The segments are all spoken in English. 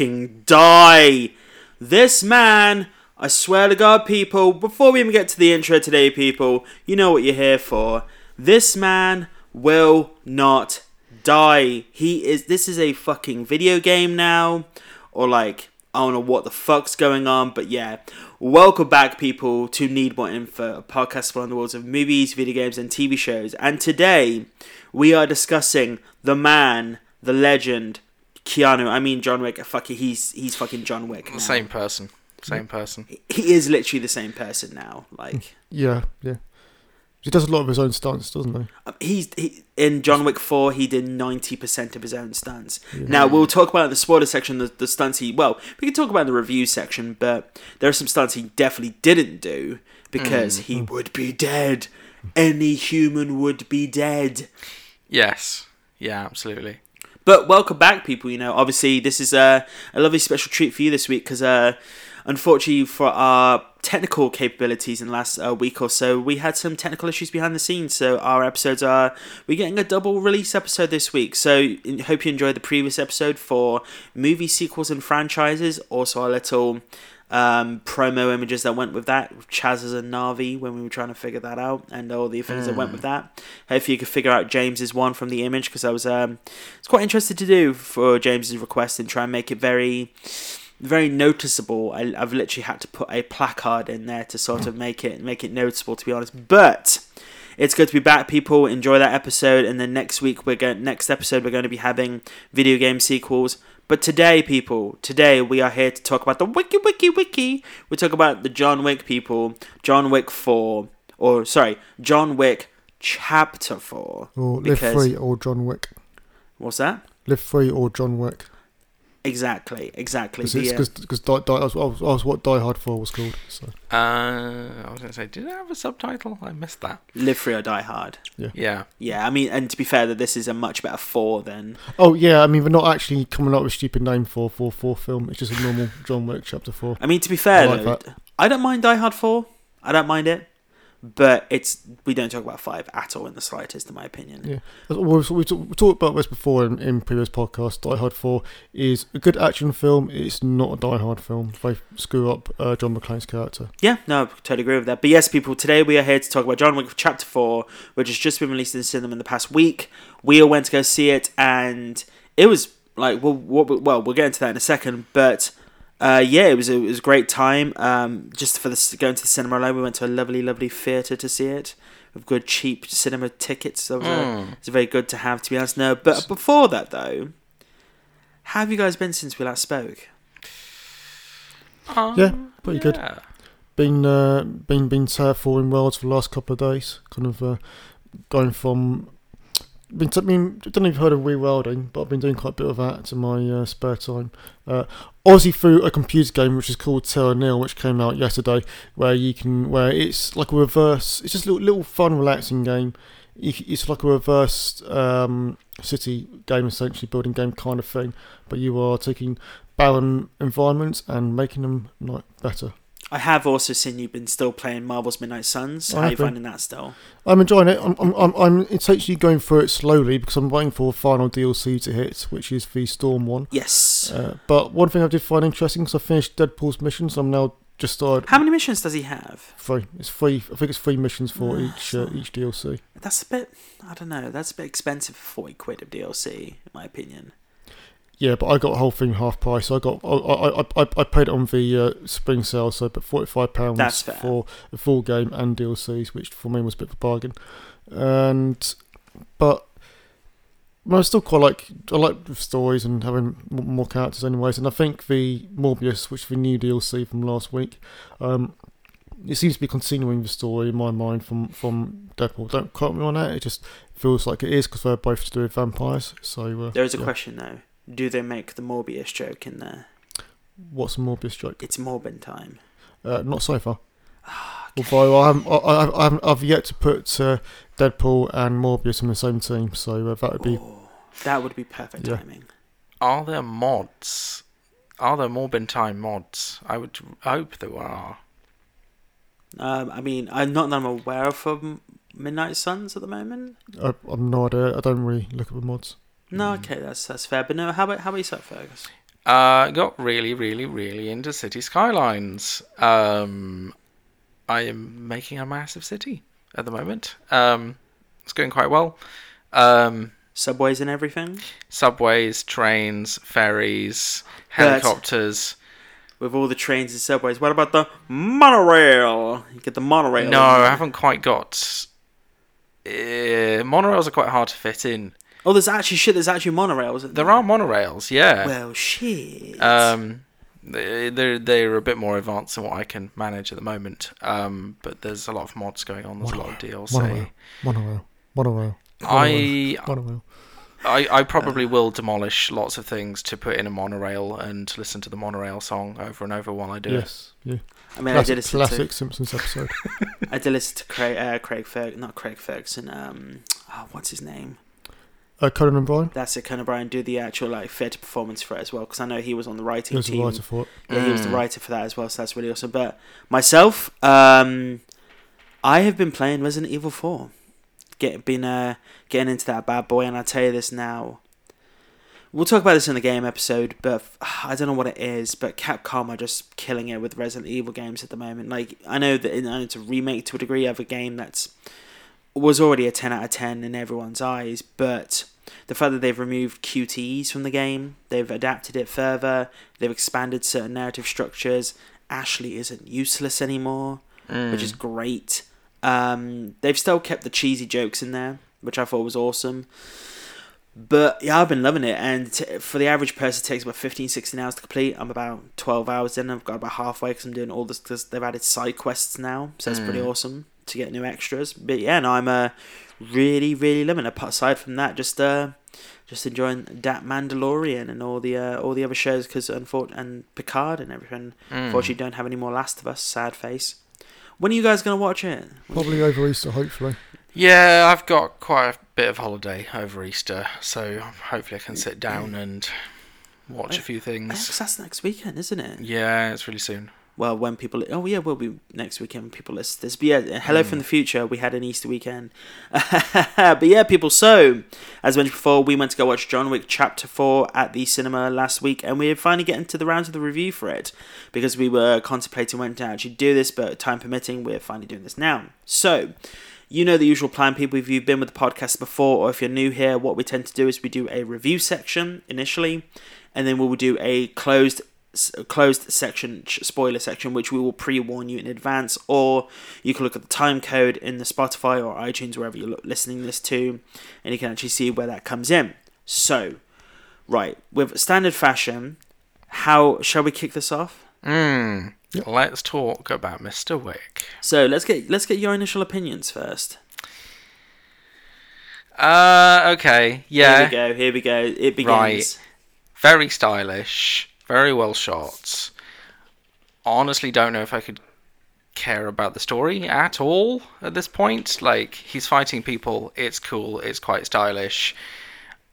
fucking die. This man, I swear to God, people, before we even get to the intro today, people, you know what you're here for. This man will not die. He is. This is a fucking video game now, or like I don't know what the fuck's going on, but yeah. Welcome back, people, to Need More Info, a podcast exploring the worlds of movies, video games, and TV shows. And today, we are discussing the man, the legend, Keanu. I mean, John Wick. Fuck it, he's he's fucking John Wick. Now. Same person. Same person. He is literally the same person now. Like Yeah, yeah. He does a lot of his own stunts, doesn't he? um, he's he, in John Wick Four. He did ninety percent of his own stunts. Now we'll talk about in the spoiler section the, the stunts he. Well, we can talk about in the review section, but there are some stunts he definitely didn't do because he would be dead. Any human would be dead. Yes. Yeah, absolutely. But welcome back, people. You know, obviously, this is a, a lovely special treat for you this week because, uh, unfortunately, for our technical capabilities in the last uh, week or so, we had some technical issues behind the scenes. So our episodes are we're getting a double release episode this week. So hope you enjoyed the previous episode for movie sequels and franchises. Also, our little um, promo images that went with that, Chaz as a Navi when we were trying to figure that out, and all the things that went with that. Hopefully, you could figure out James's one from the image because I was um, it's quite interested to do for James's request and try and make it very, very noticeable. I, I've literally had to put a placard in there to sort of make it make it noticeable, to be honest. But it's good to be back, people. Enjoy that episode, and then next week we're going next episode we're going to be having video game sequels. But today, people, today we are here to talk about the wiki wiki wiki. We talk about the John Wick people, John Wick Four, or sorry, John Wick Chapter Four. Or Live Free or John Wick. What's that? Live Free or John Wick. Exactly, exactly. Because uh, Die, Die, I was, I was, what Die Hard 4 was called. So Uh, I was going to say, did it have a subtitle? I missed that. Live Free or Die Hard. Yeah. Yeah, Yeah. I mean, and to be fair, that this is a much better four than Oh yeah, I mean we're not actually coming up with a stupid name for for for film. It's just a normal John Wick Chapter Four. I mean, to be fair, I like though. I don't mind Die Hard 4. I don't mind it. But it's we don't talk about 5 at all in the slightest, in my opinion. Yeah, we talked about this before in, in previous podcasts. Die Hard Four is a good action film. It's not a Die Hard film. They screw up uh, John McClane's character. Yeah, no, I totally agree with that. But yes, people, today we are here to talk about John Wick Chapter 4, which has just been released in cinema in the past week. We all went to go see it, and it was like, well, what, well we'll get into that in a second, but uh, yeah, it was, a, it was a great time. Um, just for the, going to the cinema alone, we went to a lovely, lovely theatre to see it with good, cheap cinema tickets. So it was, uh, Mm. it's very good to have, to be honest. No, but before that, though, how have you guys been since we last spoke? Um, Yeah, pretty good. yeah. Been uh, been been terraforming worlds for the last couple of days. Kind of uh, going from. Been mean, I don't know if you've heard of rewilding, but I've been doing quite a bit of that in my uh, spare time. Uh, obviously through a computer game which is called Terra Nil, which came out yesterday, where you can where it's like a reverse. It's just a little, little fun, relaxing game. It's like a reverse um, city game, essentially building game kind of thing. But you are taking barren environments and making them like better. I have also seen you've been still playing Marvel's Midnight Suns. How are you finding that still? I'm enjoying it. I'm, I'm, I'm, I'm essentially going through it slowly because I'm waiting for final DLC to hit, which is the Storm one. Yes. Uh, but one thing I did find interesting because I finished Deadpool's mission, so I'm now just started How many missions does he have? three. It's three. I think it's three missions for Ah, each uh, each DLC. That's a bit. I don't know. That's a bit expensive for forty quid of DLC, in my opinion. Yeah, but I got the whole thing half price. I got I I, I, I paid it on the uh, spring sale, so I put forty five pounds for the full game and DLCs, which for me was a bit of a bargain. And but I I still quite like I like the stories and having more characters, anyways. And I think the Morbius, which is the new DLC from last week, um, it seems to be continuing the story in my mind from from Deadpool. Don't quote me on that. It just feels like it is because they're both to do with vampires. So uh, There is a yeah. question though. Do they make the Morbius joke in there? What's a Morbius joke? It's Morbin time. Uh, not so far. Ah, Although I haven't, I, I, I haven't, I've yet to put uh, Deadpool and Morbius in the same team, so uh, that would be. Oh, that would be perfect Yeah. timing. Are there mods? Are there Morbin Time mods? I would hope there are. Um, I mean, I'm not that I'm aware of from Midnight Suns at the moment. I, I'm no idea. I don't really look at the mods. No, okay, that's that's fair. But no, how about how about yourself, Fergus? Uh, got really, really, really into City Skylines. Um, I am making a massive city at the moment. Um, it's going quite well. Um, Subways and everything. subways, trains, ferries, But- helicopters. With all the trains and subways. What about the monorail? You get the monorail. No, I haven't quite got. Uh, monorails are quite hard to fit in. Oh, there's actually shit. There's actually monorails. There are monorails, yeah. Well, shit. Um, they- they're they're a bit more advanced than what I can manage at the moment. Um, but there's a lot of mods going on. There's a lot of DLC. Monorail. Monorail. Monorail. I Monorail. I, I probably will demolish lots of things to put in a monorail and listen to the monorail song over and over while I do it. Yes. Yeah. I mean, I did Classic, listen classic Simpsons episode. I did listen to Craig, uh, Craig Ferg, not Craig Ferguson. Um, oh, what's his name? Uh, Conan O'Brien. That's it. Conan O'Brien do the actual like theatre performance for it as well because I know he was on the He writing was the team. writer for it. Yeah, he was the Mm. writer for that as well, so that's really awesome. But myself, um, I have been playing Resident Evil Four, get been uh, getting into that bad boy, and I tell you this now. We'll talk about this in the game episode, but I don't know what it is. But Capcom are just killing it with Resident Evil games at the moment. Like I know that I know it's a remake to a degree of a game that's was already a ten out of ten in everyone's eyes, but the fact that they've removed QTEs from the game, they've adapted it further, they've expanded certain narrative structures. Ashley isn't useless anymore, which is great. Um, they've still kept the cheesy jokes in there, which I thought was awesome. But yeah, I've been loving it, and t- for the average person, it takes about 15, 16 hours to complete. I'm about 12 hours in. I've got about halfway because I'm doing all this. Cause they've added side quests now, so it's pretty awesome to get new extras. But yeah, no, I'm uh, really, really loving it. Aside from that, just uh, just enjoying that Mandalorian and all the uh, all the other shows because unfor- and Picard and everything. Mm. Unfortunately, don't have any more Last of Us. Sad face. When are you guys gonna watch it? Probably over Easter, hopefully. Yeah, I've got quite a bit of holiday over Easter, so hopefully I can sit down and watch a few things. that's next weekend, isn't it? Yeah, it's really soon. Well, when people, oh yeah, we'll be next weekend. When people listen to this, but yeah, hello from mm. the future. We had an Easter weekend, but yeah, people. So, as mentioned before, we went to go watch John Wick Chapter Four at the cinema last week, and we're finally getting to the rounds of the review for it because we were contemplating when to actually do this, but time permitting, we're finally doing this now. So. You know the usual plan, people. If you've been with the podcast before, or if you're new here, what we tend to do is we do a review section initially, and then we will do a closed closed section spoiler section which we will pre-warn you in advance or you can look at the time code in the spotify or itunes wherever you're listening this to and you can actually see where that comes in so right with standard fashion how shall we kick this off Mm. Let's talk about Mr. Wick. so let's get let's get your initial opinions first Uh, okay, yeah. here we go here we go it begins Right. Very stylish, very well shot. Honestly, don't know if I could care about the story at all at this point. Like, he's fighting people, it's cool, it's quite stylish.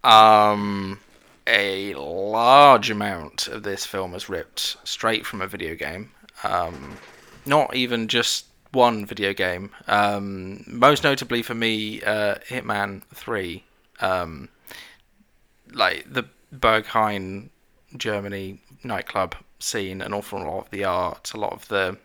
Um, a large amount of this film is ripped straight from a video game. Um, not even just one video game. Um, most notably for me, uh, Hitman 3. Um, like the Berghain, Germany nightclub scene, an awful lot of the art, a lot of the.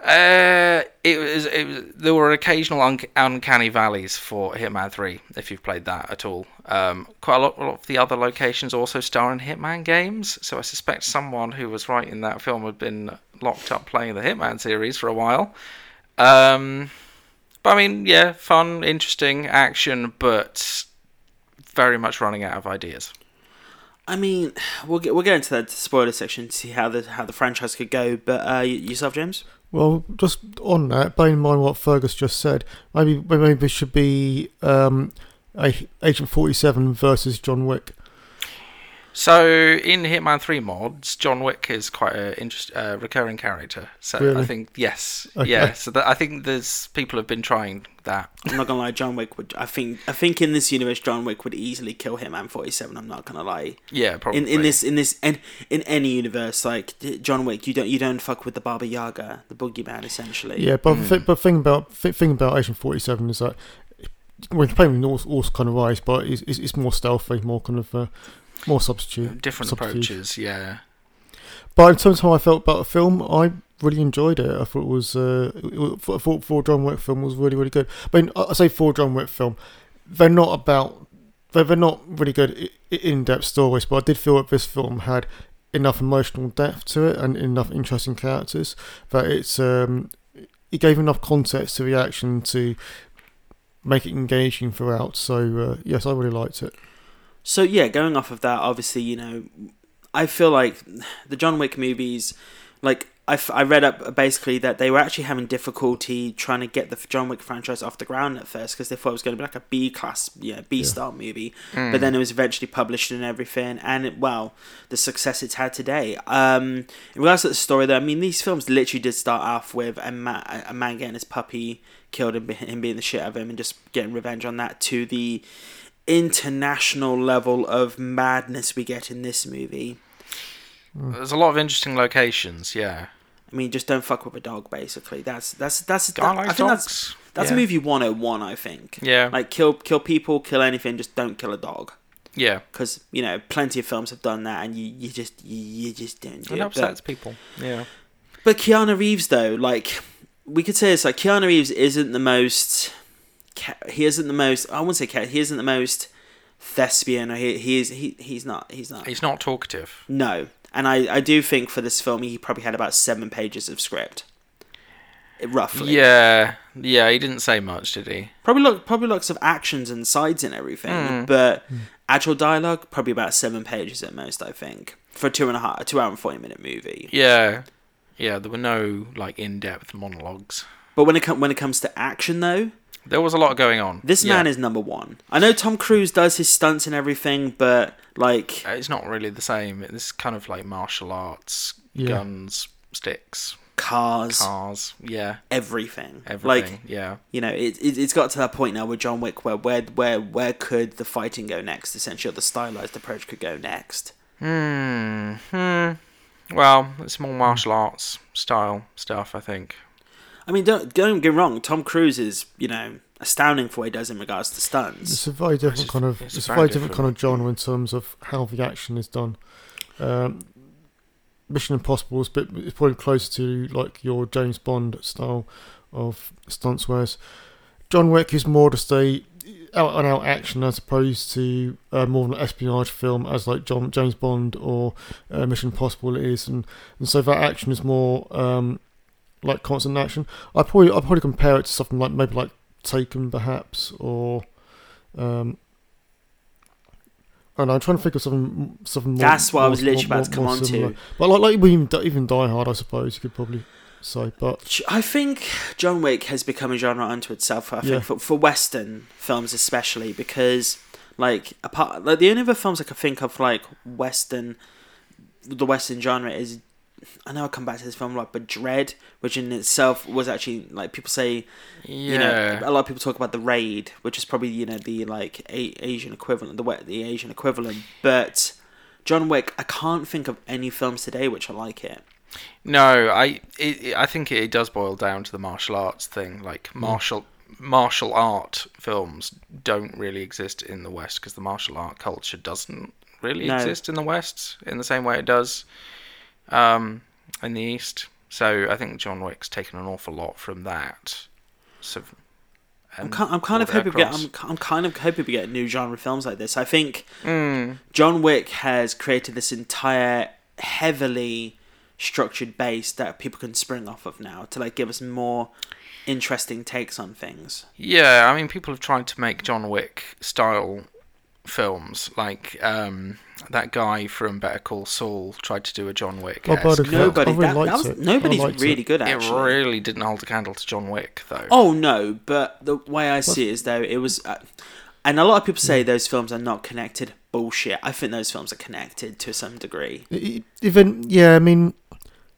Uh, it was, it was. There were occasional un- uncanny valleys for Hitman Three, if you've played that at all. Um, quite a lot, a lot of the other locations also star in Hitman games, so I suspect someone who was writing that film had been locked up playing the Hitman series for a while. Um, but I mean, yeah, fun, interesting action, but very much running out of ideas. I mean, we'll get we'll get into that spoiler section to see how the how the franchise could go. But uh, yourself, James. Well, just on that, bearing in mind what Fergus just said, maybe maybe it should be um, Agent Forty Seven versus John Wick. So in Hitman Three mods, John Wick is quite a interest, uh, recurring character. So I think yes, Okay. yeah. So that, I think there's people have been trying that. I'm not gonna lie, John Wick would. I think I think in this universe, John Wick would easily kill him and 47. I'm not gonna lie. Yeah, probably. In in this in this and in any universe, like John Wick, you don't you don't fuck with the Baba Yaga, the boogeyman, essentially. Yeah, but the thi- but thing about thi- thing about Agent Forty Seven is that we're playing with all, all kind of ways, but it's, it's, it's more stealthy, more kind of uh, more substitute. Different subterfuge. approaches, yeah. But in terms of how I felt about the film, I really enjoyed it. I thought it was, uh, I thought for a John Wick film was really, really good. I mean, I say Four John Wick film, they're not about, they're, they're not really good in-depth stories, but I did feel that this film had enough emotional depth to it and enough interesting characters that it's, um, it gave enough context to the action to make it engaging throughout. So, uh, yes, I really liked it. So yeah, going off of that, obviously, you know, I feel like the John Wick movies, like I, f- I read up basically that they were actually having difficulty trying to get the John Wick franchise off the ground at first because they thought it was going to be like a B class, you know, B star movie. But then it was eventually published and everything, and it, well, the success it's had today. Um, in regards to the story, though, I mean, these films literally did start off with a, ma- a man getting his puppy killed and be- him being the shit out of him and just getting revenge on that to the international level of madness we get in this movie. There's a lot of interesting locations, yeah. I mean, just don't fuck with a dog. Basically, that's that's that's. I that- like I think that's that's yeah. movie one hundred and one. I think. Yeah, Like kill kill people, kill anything. Just don't kill a dog. yeah. Because you know, plenty of films have done that, and you, you just you, you just don't do It it. upsets But, people. Yeah. but Keanu Reeves, though, like we could say it's like Keanu Reeves isn't the most. He isn't the most. I wouldn't say ca- he isn't the most thespian. Or he he is he he's not he's not. He's not talkative. No, and I, I do think for this film he probably had about seven pages of script, roughly. Yeah, yeah. He didn't say much, did he? Probably look probably lots of actions and sides and everything, Mm. but actual dialogue probably about seven pages at most. I think for a two and a half, a two hour and forty minute movie. Yeah, yeah. There were no like in-depth monologues. But when it com- when it comes to action though, There was a lot going on. this Yeah. man is number one. I know Tom Cruise does his stunts and everything, but like Uh, It's not really the same. It's kind of like martial arts, Yeah. guns, sticks, cars, cars. Yeah, everything, everything. like yeah. you know, it, it it's got to that point now with John Wick where where where where could the fighting go next? Essentially, or the stylized approach could go next. Hmm. Hmm. Well, it's more martial arts style stuff, I think. I mean, don't don't get wrong. Tom Cruise is you know astounding for what he does in regards to stunts. It's a very different It's- kind of it's it's, a a very very different different- kind of genre in terms of how the action is done. Um, Mission Impossible is a bit it's probably closer to like your James Bond style of stunts, whereas John Wick is more just a out and out action as opposed to uh, more of an espionage film as like John James Bond or uh, Mission Impossible is, and and so that action is more um, like constant action. I probably I probably compare it to something like maybe like Taken perhaps or um, I don't know, I'm trying to think of something something more. That's what I was literally more- about to come on similar. to. But like like even even Die Hard, I suppose you could probably say. But I think John Wick has become a genre unto itself. I think Yeah. for, for Western films especially because like apart like the only other films I can think of like Western, the Western genre is. I know I'll come back to this film a lot, but Dredd, which in itself was actually like people say Yeah. you know, a lot of people talk about the raid, which is probably you know the like a- Asian equivalent, the the Asian equivalent. But John Wick, I can't think of any films today which are like it. No, I it, I think it does boil down to the martial arts thing. Like mm. martial martial art films don't really exist in the West because the martial art culture doesn't really No. exist in the West in the same way it does um, in the East. So I think John Wick's taken an awful lot from that. So, I'm, and I'm kind of hoping we get. I'm, I'm kind of hoping we get new genre films like this. I think Mm, John Wick has created this entire heavily structured base that people can spring off of now to like give us more interesting takes on things. Yeah, I mean, people have tried to make John Wick style films. Like um, that guy from Better Call Saul tried to do a John Wick. But I Nobody, really that, that was, it. Nobody's liked really it. good at It really didn't hold a candle to John Wick, though. Oh no, but the way I see it is though it was, uh, and a lot of people say those films are not connected. Bullshit. I think those films are connected to some degree. Even yeah, I mean,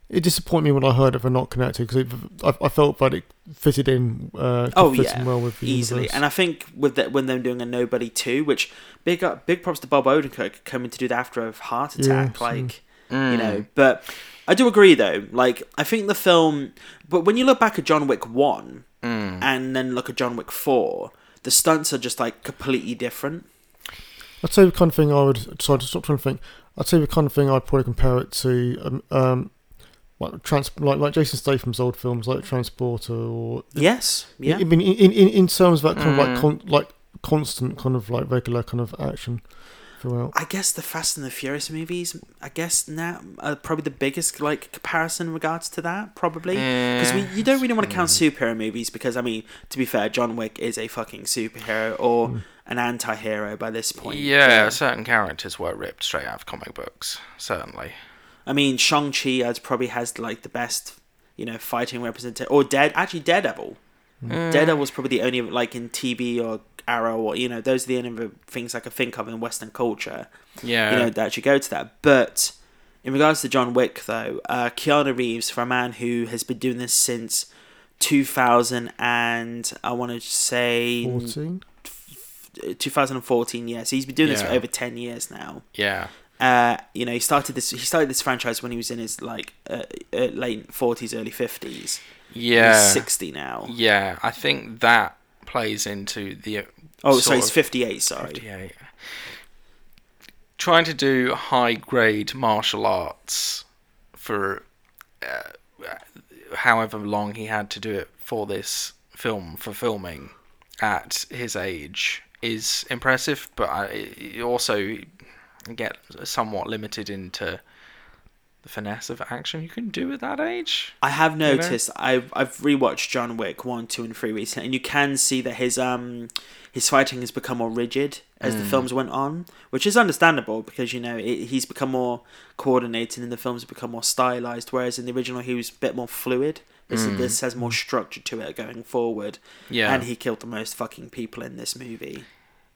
it disappointed me when I heard it they're not connected because I, I felt that it fitted in. Uh, Oh yeah, in well with the easily. universe. And I think with that, when them doing a Nobody two, which big up, big props to Bob Odenkirk coming to do that after a heart attack, same. like Mm. you know. But I do agree though. Like I think the film, but when you look back at John Wick one Mm. and then look at John Wick four. the stunts are just like completely different. I'd say the kind of thing I would. Sorry, to stop trying to think. I'd say the kind of thing I'd probably compare it to, um, um like trans, like like Jason Statham's old films, like Transporter, or Yes, yeah. I mean, in in in terms of that kind of Mm. like con- like constant kind of like regular kind of action throughout. I guess the Fast and the Furious movies, I guess now are probably the biggest like comparison in regards to that, probably because we you don't really want to count superhero movies because I mean to be fair, John Wick is a fucking superhero or an anti-hero by this point. Yeah, but- certain characters were ripped straight out of comic books. Certainly. I mean Shang Chi probably has like the best you know fighting representation or dead actually Daredevil. Daredevil was probably the only like in TV or Arrow or you know those are the only things I can think of in Western culture. Yeah. you know, that actually go to that. But in regards to John Wick, though, uh, Keanu Reeves, for a man who has been doing this since 2000 and I want to say Fourteen. 2014, yes, he's been doing this for over 10 years now. yeah. Uh, you know, he started this. He started this franchise when he was in his like uh, uh, late forties, early fifties. Yeah. he's sixty now. Yeah, I think that plays into the. uh, Oh, sorry, he's fifty-eight. Sorry. 58. Trying to do high grade martial arts for uh, however long he had to do it for this film, for filming at his age, is impressive, but I also get somewhat limited into the finesse of action you can do at that age. I have know? noticed. I've I've rewatched John Wick one, two, and three recently, and you can see that his um his fighting has become more rigid as Mm. the films went on, which is understandable because you know it, he's become more coordinated and the films have become more stylized. Whereas in the original, he was a bit more fluid. This this has more structure to it going forward. Mm. Yeah. and he killed the most fucking people in this movie.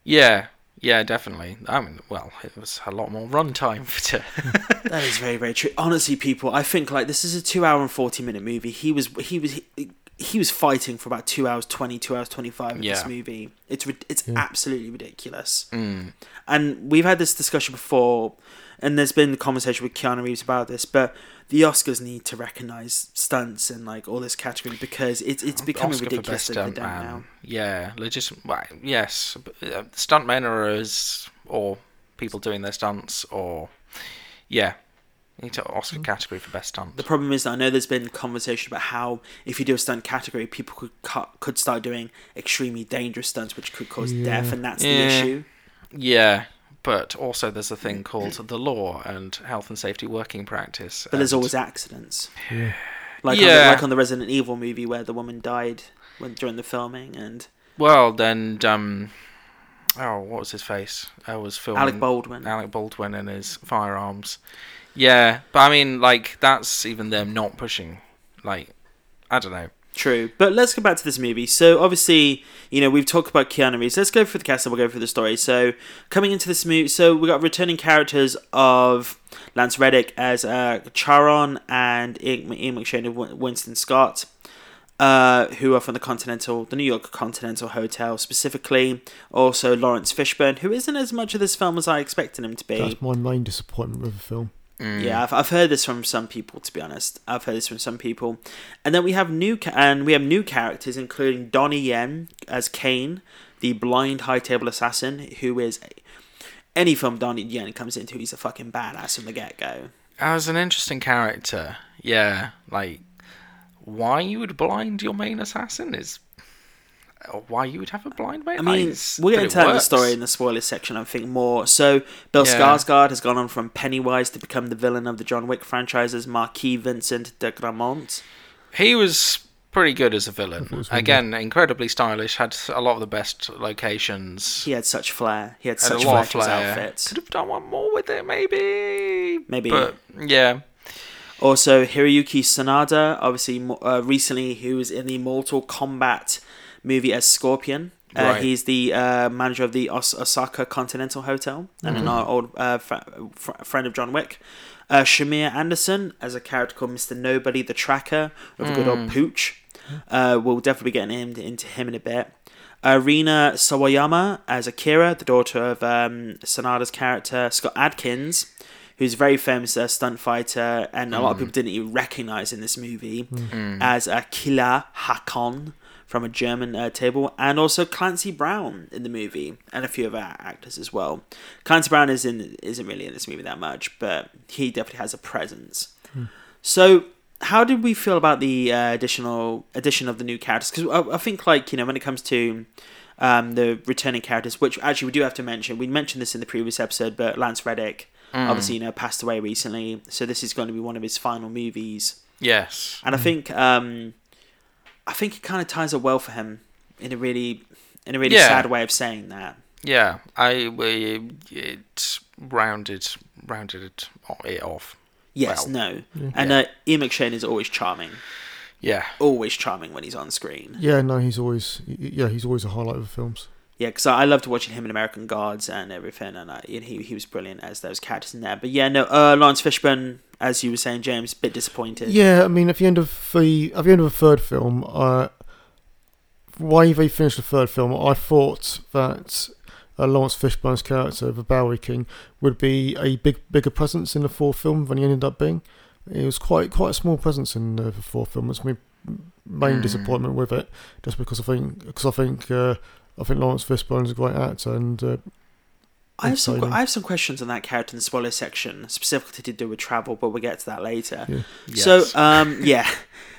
Yeah, yeah, definitely. I mean, well, it was a lot more runtime to. That is very very true. Honestly, people, I think like this is a two hour and forty minute movie. He was he was he, he was fighting for about two hours twenty, two hours twenty five in this movie. It's rid- it's absolutely ridiculous. Mm. And we've had this discussion before, and there's been conversation with Keanu Reeves about this, but the Oscars need to recognize stunts and like all this category because it's it's becoming Oscar ridiculous best that they don't stuntman. now. Yeah, legit. Well, yes, but, uh, stuntmen are as or people doing their stunts, or yeah, you need to Oscar mm-hmm. category for best stunt. The problem is that I know there's been conversation about how if you do a stunt category, people could cut, could start doing extremely dangerous stunts, which could cause Yeah. death, and that's the issue. yeah, but also there's a thing called the law and health and safety working practice. But there's always accidents, Yeah. like on the, like on the Resident Evil movie where the woman died when during the filming, and well then um oh what was his face? I was filming Alec Baldwin. Alec Baldwin and his firearms. Yeah, but I mean, like that's even them not pushing. Like, I don't know. True, but let's go back to this movie. So obviously, you know, we've talked about Keanu Reeves. Let's go through the cast and we'll go through the story. So coming into this movie, so we got returning characters of Lance Reddick as uh, Charon and Ian Ian McShane and Winston Scott, uh, who are from the Continental, the New York Continental Hotel specifically. Also Laurence Fishburne, who isn't as much of this film as I expected him to be. That's my main disappointment with the film. Mm. Yeah, I've, I've heard this from some people. To be honest, I've heard this from some people, and then we have new ca- and we have new characters, including Donnie Yen as Kane, the blind high table assassin, who is any film Donnie Yen comes into, he's a fucking badass from the get go. As an interesting character, yeah, like why you would blind your main assassin is why you would have a blind main. I mean, it's- we're going to into it the story in the spoilers section. I think more. So Bill Yeah. Skarsgård has gone on from Pennywise to become the villain of the John Wick franchises, Marquis Vincent de Gramont. He was pretty good as a villain. thought it Again, incredibly stylish. Had a lot of the best locations. He had such flair. He had had such a lot flair to his flair. outfits. Could have done one more with it, maybe. Maybe. But yeah, Also, Hiroyuki Sanada, obviously uh, recently, who was in the Mortal Kombat movie as Scorpion. Uh, Right. He's the uh, manager of the Os- Osaka Continental Hotel and an old uh, fr- fr- friend of John Wick. Uh, Shamier Anderson as a character called Mr. Nobody the Tracker of a good old pooch. Uh, we'll definitely be getting in, into him in a bit. Uh, Rina Sawayama as Akira, the daughter of um, Sanada's character Scott Adkins, who's a very famous uh, stunt fighter, and a lot of people didn't even recognize in this movie as uh, Killa Harkan from a German uh, table, and also Clancy Brown in the movie, and a few other actors as well. Clancy Brown is in isn't really in this movie that much, but he definitely has a presence. So, how did we feel about the uh, additional addition of the new characters? Because I, I think, like you know, when it comes to um, the returning characters, which actually we do have to mention. We mentioned this in the previous episode, but Lance Reddick obviously you know passed away recently, so this is going to be one of his final movies. Yes. And I think um, I think it kind of ties up well for him in a really in a really Yeah. sad way of saying that. Yeah. I we it rounded rounded it, it off. Yes, Well, no, and uh, Ian McShane is always charming, Yeah. always charming when he's on screen. Yeah, no, he's always yeah he's always a highlight of the films. Yeah, because I I loved watching him in American Gods and everything, and, I, he he was brilliant as those characters in there. But yeah, no, uh, Laurence Fishburne, as you were saying, James, a bit disappointed. Yeah, I mean, at the end of the at the end of the third film, uh, why they finished the third film, I thought that uh, Laurence Fishburne's character, the Bowery King, would be a big bigger presence in the fourth film than he ended up being. It was quite quite a small presence in uh, the fourth film. That's my main Mm. disappointment with it, just because I think because I think uh, I think Laurence Fishburne's a great actor and. I have some. I have some questions on that character in the spoiler section, specifically to do with travel, but we'll get to that later. Yeah. So um yeah.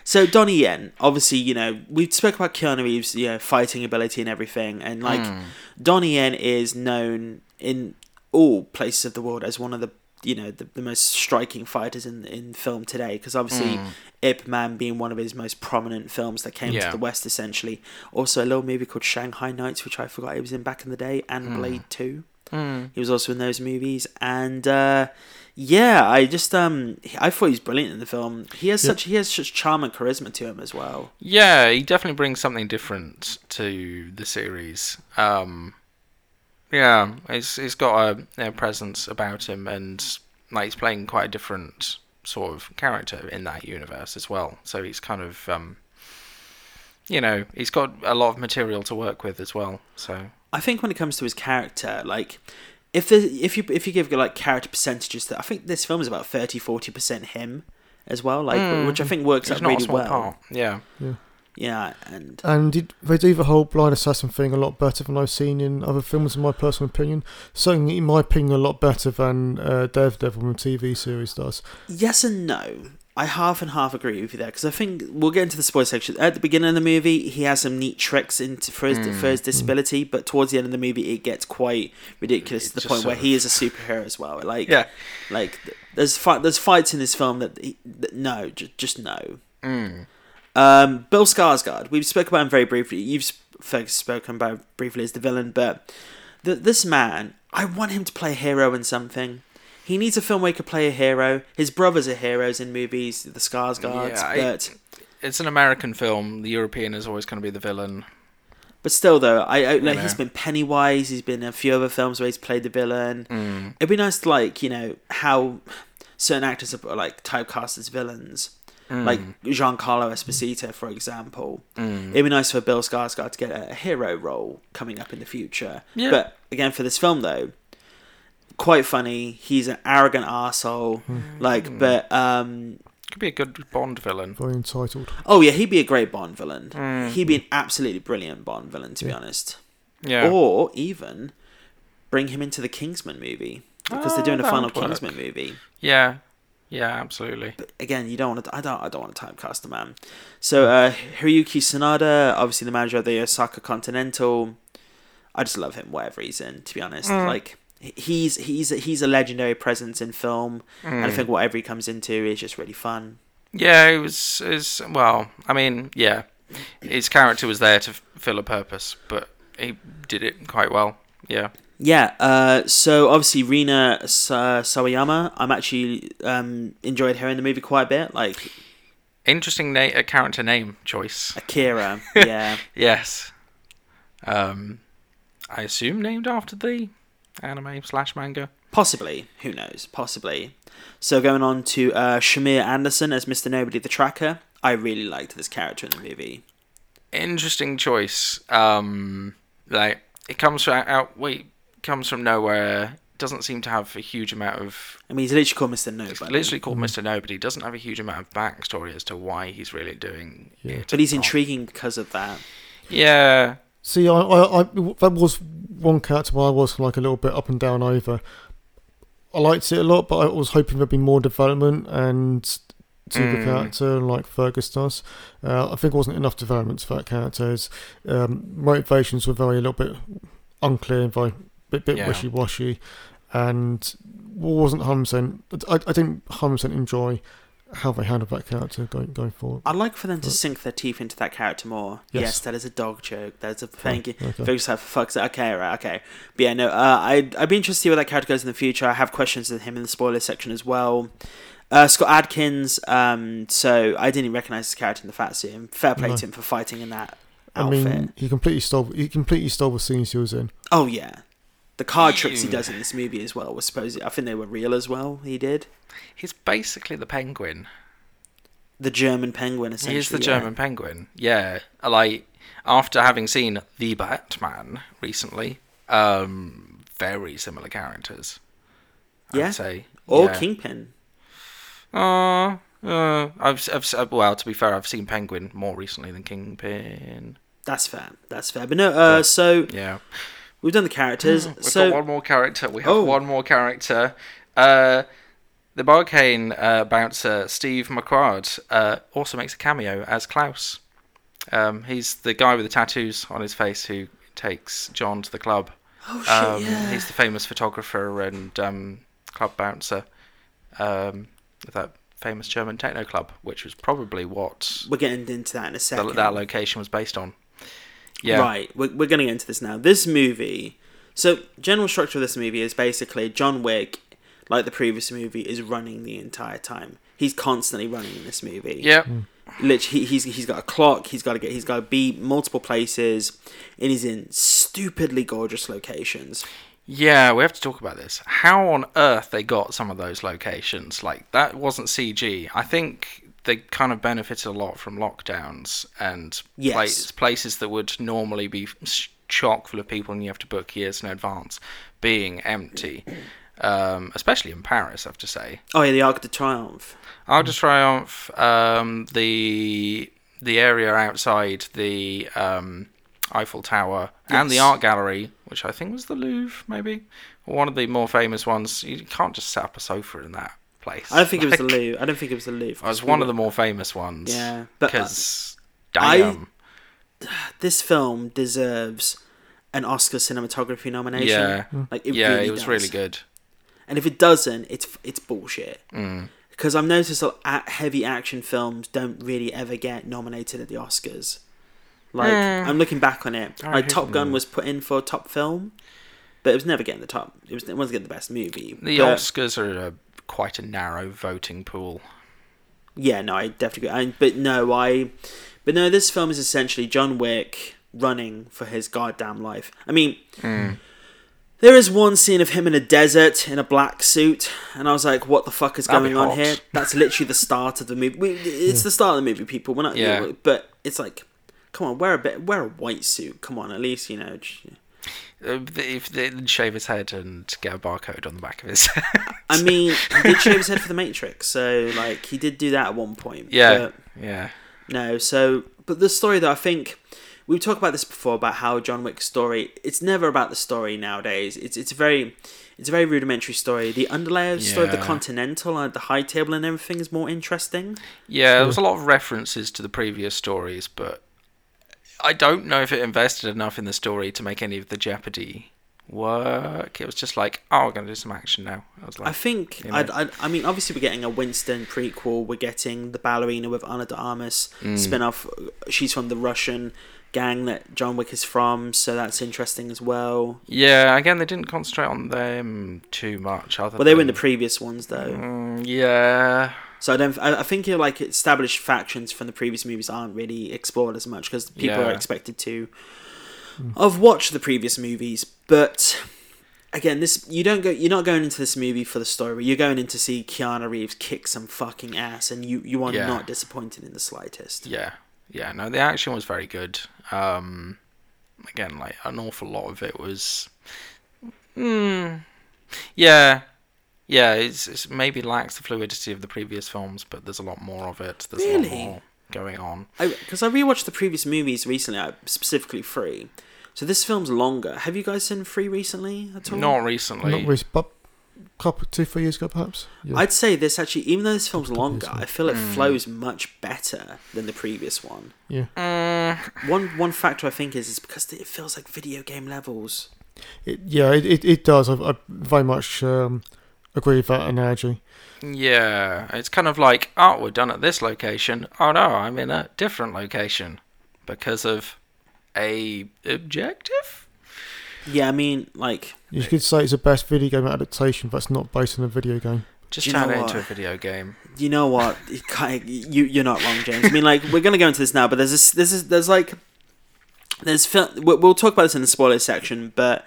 So Donnie Yen, obviously, you know, we spoke about Keanu Reeves, you know, fighting ability and everything, and like Mm. Donnie Yen is known in all places of the world as one of the you know the, the most striking fighters in in film today because obviously Mm. Ip Man being one of his most prominent films that came Yeah. to the West essentially. Also a little movie called Shanghai Nights, which I forgot he was in back in the day, and Mm. Blade Two. Mm. He was also in those movies, and uh, yeah, I just um, I thought he was brilliant in the film. He has Yeah. such he has such charm and charisma to him as well. Yeah, he definitely brings something different to the series. Um, yeah, he's he's got a, a presence about him, and like he's playing quite a different sort of character in that universe as well. So he's kind of, um, you know, he's got a lot of material to work with as well. So I think when it comes to his character, like if the if you if you give like character percentages, that I think this film is about 30 40 percent him as well, like Mm. which I think works it's out not really well. part. Yeah, Yeah, and And did they do the whole blind assassin thing a lot better than I've seen in other films, in my personal opinion? Certainly, in my opinion, a lot better than uh, Daredevil, the TV series, does. yes and no. I half and half agree with you there because I think we'll get into the spoiler section. At the beginning of the movie, he has some neat tricks into for his Mm. for his disability, but towards the end of the movie, it gets quite ridiculous It to the point where he is a superhero as well. Like yeah. like there's fight there's fights in this film that, he, that no, just just no. Mm. Um, Bill Skarsgård, we've spoken about him very briefly. You've spoken about briefly as the villain, but th- this man, I want him to play a hero in something. He needs a film where he could play a hero. His brothers are heroes in movies, the Skarsgårds, Yeah, I- but It's an American film. The European is always going to be the villain. but still though, I, I like, he's been Pennywise. He's been in a few other films where he's played the villain. Mm. It'd be nice to like you know how certain actors are like typecast as villains, Mm. like Giancarlo Esposito, for example. Mm. It'd be nice for Bill Skarsgård to get a hero role coming up in the future. Yeah. But again, for this film though, quite funny. He's an arrogant asshole. Like, but um, Could be a good Bond villain. Very entitled. oh yeah, he'd be a great Bond villain. Mm. He'd be an absolutely brilliant Bond villain, to be honest. Yeah. Or even bring him into the Kingsman movie because Oh, they're doing a that final would work. Kingsman movie. Yeah. Yeah, absolutely. But again, you don't want to. I don't. I don't want to typecast the man. So uh, Hiroyuki Sanada, obviously the manager of the Osaka Continental. I just love him, whatever he's in. To be honest, Mm. like he's he's he's a legendary presence in film, and I Mm. think whatever he comes into is just really fun. Yeah, it was is well. I mean, yeah, his character was there to fill a purpose, but he did it quite well. Yeah. Yeah. Uh, so obviously Rina Sa- Sawayama, I'm actually um enjoyed her in the movie quite a bit. Like Interesting na- uh, character name choice. Akira. yeah. Yes. Um, I assume named after the anime slash manga. Possibly. Who knows? Possibly. So going on to uh, Shamier Anderson as Mr. Nobody the Tracker. I really liked this character in the movie. Interesting choice. Um, like it comes from out. Wait, comes from nowhere. Doesn't seem to have a huge amount of. I mean, he's literally called Mr. It's Nobody. literally called Mr. Nobody. Doesn't have a huge amount of backstory as to why he's really doing Yeah. it. But he's intriguing because of that. Yeah. See, I, I, I that was one character where I was like a little bit up and down over. I liked it a lot, but I was hoping there'd be more development and to the Mm. character, like Fergus does. Uh, I think it wasn't enough development for that character. His um, motivations were very a little bit unclear, and very bit bit Yeah. wishy washy, and wasn't hundred percent. I, I didn't hundred percent enjoy how they handle that character going going forward. I'd like for them to sink their teeth into that character more. Yes, Yes. that is a dog joke. That's a thank you. Okay. Folks have fucks. Okay, right, okay. But yeah, no. Uh, I'd I'd be interested to see where that character goes in the future. I have questions with him in the spoiler section as well. Uh, Scott Adkins. Um, so I didn't even recognize his character in the fat suit. Fair play No. to him for fighting in that I mean, he completely stole. He completely stole the scenes he was in. oh yeah, the card tricks he does in this movie as well was supposed. I think they were real as well. He did He's basically the penguin. the German penguin. Essentially, He is the yeah. German penguin. Yeah. Like, after having seen The Batman recently, um, very similar characters. I Yeah. would say. or yeah. Kingpin. Uh, uh, I've, I've, well, to be fair, I've seen Penguin more recently than Kingpin. That's fair. That's fair. But no. Uh, so Yeah. We've done the characters. We've so got one more character. We have Oh. one more character. Uh, the Berghain uh, bouncer Sven Marquardt uh, also makes a cameo as Klaus. Um, he's the guy with the tattoos on his face who takes John to the club. oh shit, Um, yeah. He's the famous photographer and um, club bouncer um, of that famous German techno club, which was probably what We're getting into that in a the, second. that location was based on. Yeah. Right, we're, we're going to get into this now. This movie, so general structure of this movie is basically John Wick, like the previous movie, is running the entire time. He's constantly running in this movie. Yeah. Hmm. literally, he, he's he's got a clock. He's got to get. He's got to be multiple places, and he's in stupidly gorgeous locations. Yeah, we have to talk about this. How on earth they got some of those locations? Like that wasn't CG. I think they kind of benefited a lot from lockdowns and Yes. places, places that would normally be chock full of people and you have to book years in advance being empty. Um, especially in Paris, I have to say. Oh yeah, the Arc de Triomphe. Arc de Triomphe, um, the the area outside the um, Eiffel Tower, and the art gallery, which I think was the Louvre, maybe one of the more famous ones. You can't just set up a sofa in that place. I don't think it was the Like, Louvre. I don't think it was the Louvre. It was one of the more famous ones. Yeah, but, uh, because I- This film deserves an Oscar cinematography nomination. yeah, like it yeah, really it was does. really good. And if it doesn't, it's it's bullshit. Mm. Because I've noticed that heavy action films don't really ever get nominated at the Oscars. Like Mm. I'm looking back on it, I like Top Gun them. was put in for top film, but it was never getting the top. It was it wasn't getting the best movie. The But- Oscars are a, quite a narrow voting pool. Yeah, no, I definitely. I, but no, I. But no, this film is essentially John Wick running for his goddamn life. I mean, Mm. there is one scene of him in a desert in a black suit, and I was like, "What the fuck is That'd going on here?" That's literally the start of the movie. We, it's the start of the movie, people. We're not. Yeah. But it's like, come on, wear a bit, wear a white suit. Come on, at least you know. j- Uh, Uh, if they didn't shave his head and get a barcode on the back of his head. I mean, he did shave his head for the Matrix, so like he did do that at one point. Yeah, yeah, No, so but the story that I think we've talked about this before about how John Wick's story it's never about the story nowadays. It's it's a very it's a very rudimentary story. The underlayer of the story of the Continental and the High Table and everything is more interesting. yeah. There was a lot of references to the previous stories, but I don't know if it invested enough in the story to make any of the Jeopardy work. It was just like, oh, we're gonna do some action now. I was like, I think you know. I'd, I'd, I mean obviously we're getting a Winston prequel. We're getting the ballerina with Ana de Armas Mm. spin off. She's from the Russian gang that John Wick is from, so that's interesting as well. yeah. Again, they didn't concentrate on them too much. Other Well, they were in the previous ones though. Mm, yeah, So I don't. I, I think you like established factions from the previous movies aren't really explored as much because people are expected to have watched the previous movies. But again, this you don't go. You're not going into this movie for the story. You're going in to see Keanu Reeves kick some fucking ass, and you you are Yeah. not disappointed in the slightest. yeah, yeah. No, the action was very good. Um, again, like an awful lot of it was. Mm, yeah, yeah. It's, it's maybe lacks the fluidity of the previous films, but there's a lot more of it. There's a lot more. going on. Because I, rewatched the previous movies recently, uh, specifically Free. So this film's longer. Have you guys seen Free recently at all? Not recently. Not recent, but couple two three years ago perhaps. Yeah. I'd say this actually, even though this film's longer. I feel it Mm. flows much better than the previous one. yeah, Mm, One one factor I think is is because it feels like video game levels. it, yeah, it, it, it does. I, I very much um, agree with that analogy. yeah, it's kind of like, oh, we're done at this location. Oh no, I'm in a different location because of a objective. Yeah, I mean, like, You could say it's the best video game adaptation that's not based on a video game. Just You turn know it into a video game. you know what? You kind you you're not wrong, James. I mean, like, we're gonna go into this now, but there's this, this is there's like, there's film. We'll we'll talk about this in the spoilers section, but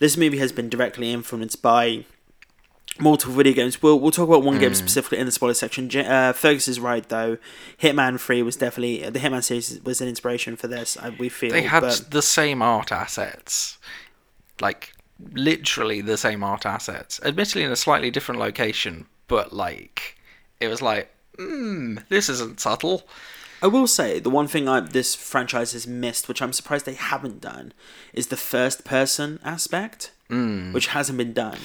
this movie has been directly influenced by multiple video games. We'll we'll talk about one game Mm. specifically in the spoiler section. Uh, Fergus is right though. Hitman Three was definitely the Hitman series was an inspiration for this. I, we feel They had but- the same art assets, like literally the same art assets. Admittedly, in a slightly different location, but like it was like, hmm, this isn't subtle. I will say the one thing I, this franchise has missed, which I'm surprised they haven't done, is the first person aspect, Mm. which hasn't been done.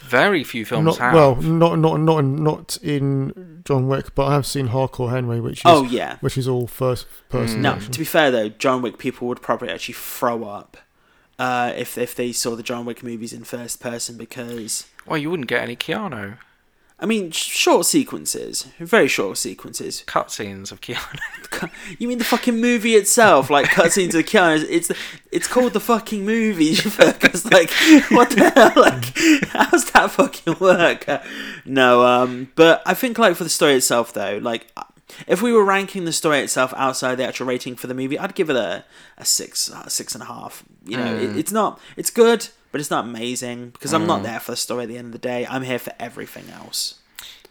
Very few films not have. well, not not not in, not in John Wick, but I have seen Hardcore Henry, which is Oh yeah. which is all first person. Mm. Now, action. to be fair though, John Wick people would probably actually throw up uh, if if they saw the John Wick movies in first person because well, you wouldn't get any Keanu I mean short sequences, very short sequences. cutscenes of Keanu. You mean the fucking movie itself, like cutscenes of Keanu? It's it's called the fucking movie. Because like, what the hell? Like, how's that fucking work? No, um, but I think like for the story itself though, like. If we were ranking the story itself outside the actual rating for the movie, I'd give it a, a six, uh, six and a half. You know, it, Mm. it's not, it's good, but it's not amazing because I'm not Mm. there for the story at the end of the day. I'm here for everything else.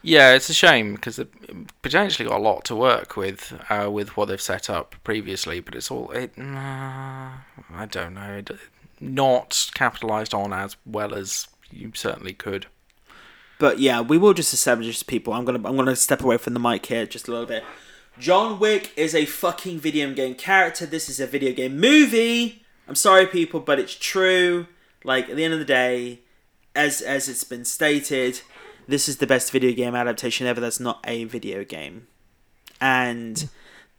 yeah, it's a shame because they've potentially got a lot to work with uh, with what they've set up previously, but it's all it. Uh, I don't know. It, not capitalized on as well as you certainly could. But yeah, we will just establish people. I'm gonna I'm gonna step away from the mic here just a little bit. John Wick is a fucking video game character. This is a video game movie. I'm sorry, people, but it's true. Like at the end of the day, as as it's been stated, this is the best video game adaptation ever. That's not a video game, and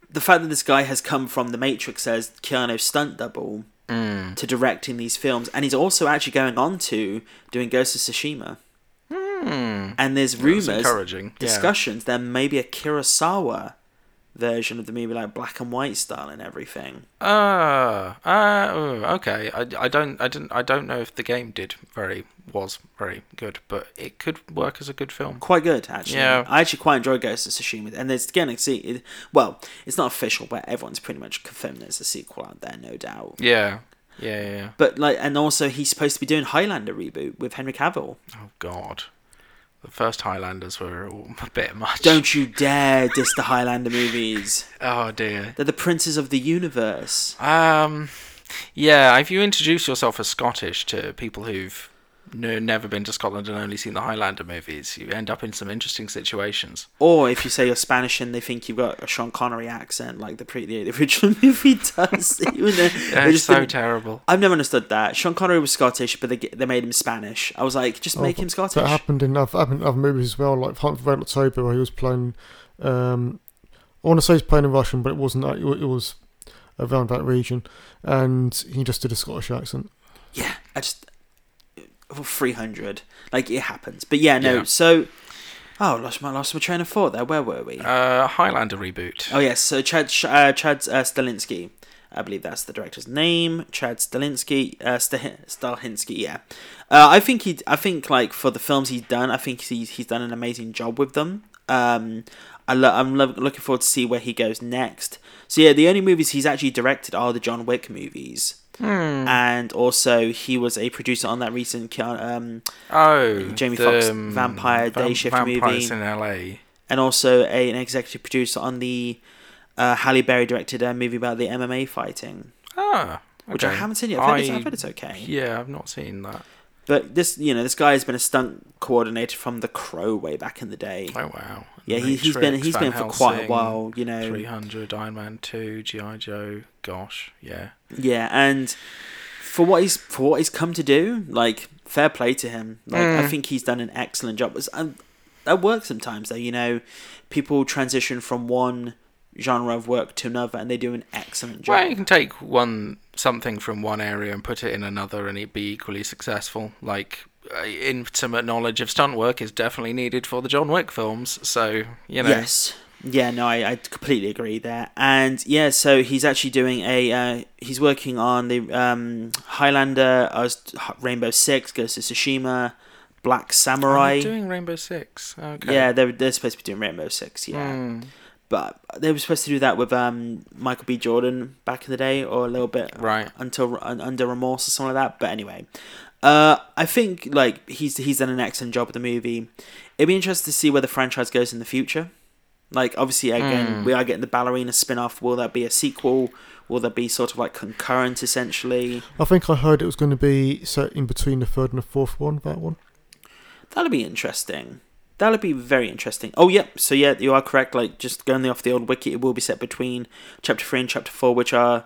the fact that this guy has come from The Matrix as Keanu's stunt double Mm. to directing these films, and he's also actually going on to doing Ghost of Tsushima. Mm. And there's rumors, encouraging. Yeah. discussions, there may be a Kurosawa version of the movie, like black and white style and everything. Uh, uh, oh, okay. I, I don't I didn't I don't know if the game did very was very good, but it could work as a good film. Quite good, actually. Yeah. I actually quite enjoy Ghost of Tsushima, and there's again, see, it, well, it's not official, but everyone's pretty much confirmed there's a sequel out there, no doubt. Yeah, yeah, yeah. yeah. But like, and also he's supposed to be doing Highlander reboot with Henry Cavill. Oh God, the first Highlanders were a bit much. Don't you dare diss the Highlander movies. Oh dear. They're the princes of the universe. Um, yeah. If you introduce yourself as Scottish to people who've no, never been to Scotland and only seen the Highlander movies, you end up in some interesting situations. Or if you say you're Spanish and they think you've got a Sean Connery accent, like the pre the original movie does. Even though Yeah, it's so didn't- terrible. I've never understood that. Sean Connery was Scottish, but they they made him Spanish. I was like, just Oh, make him Scottish. That happened in other, happened in other movies as well, like Hunt for Red October, where he was playing. Um, I want to say he's playing in Russian, but it wasn't. that- it was around that region, and he just did a Scottish accent. Yeah, I just three hundred. Like it happens, but yeah, no. Yeah. So, oh, lost my lost my train of thought there. Where were we? Uh, Highlander reboot. Oh yes, so Chad Sh- uh, Chad uh, Stahelski, I believe that's the director's name. Chad Stahelski, uh, St-. Yeah, uh, I think he. I think like for the films he's done, I think he's he's done an amazing job with them. Um, I lo- I'm lo- looking forward to see where he goes next. So yeah, the only movies he's actually directed are the John Wick movies, Hmm. and also he was a producer on that recent um, Oh, Jamie the, Foxx um, Vampire Day Shift Vampires movie. in LA. and also a, an executive producer on the uh, Halle Berry directed uh, movie about the MMA fighting, Ah, which I haven't seen yet. I've heard, it's, I've heard it's okay. Yeah, I've not seen that. But this, you know, this guy has been a stunt coordinator from The Crow way back in the day. Oh wow. Yeah, he, he's been Matrix, he's Van been for quite a while. You know, 300, Iron Man 2, G.I. Joe. Gosh, yeah. Yeah, and for what he's for what he's come to do, like fair play to him. Like I Mm. think he's done an excellent job. It's- And that works sometimes, though. You know, people transition from one genre of work to another, and they do an excellent job. Well, you can take one something from one area and put it in another, and it'd be equally successful. Like uh, intimate knowledge of stunt work is definitely needed for the John Wick films. So you know, Yes. Yeah, no, I, I completely agree there. And yeah, so he's actually doing a uh, he's working on the um, Highlander, uh, Rainbow Six, Ghost of Tsushima, Black Samurai. doing Rainbow Six. Okay. Yeah, they're they're supposed to be doing Rainbow Six. Yeah, Hmm. But they were supposed to do that with um, Michael B. Jordan back in the day, or a little bit Right. until un, under remorse or something like that. But anyway, uh, I think like he's he's done an excellent job with the movie. It'd be interesting to see where the franchise goes in the future. Like obviously, again, Mm. we are getting the ballerina spin-off. Will that be a sequel? Will that be sort of like concurrent, essentially? I think I heard it was going to be set in between the third and the fourth one. That one. That'll be interesting. That'll be very interesting. Oh, yep. So yeah, you are correct. Like just going off the old wiki, it will be set between chapter three and chapter four, which are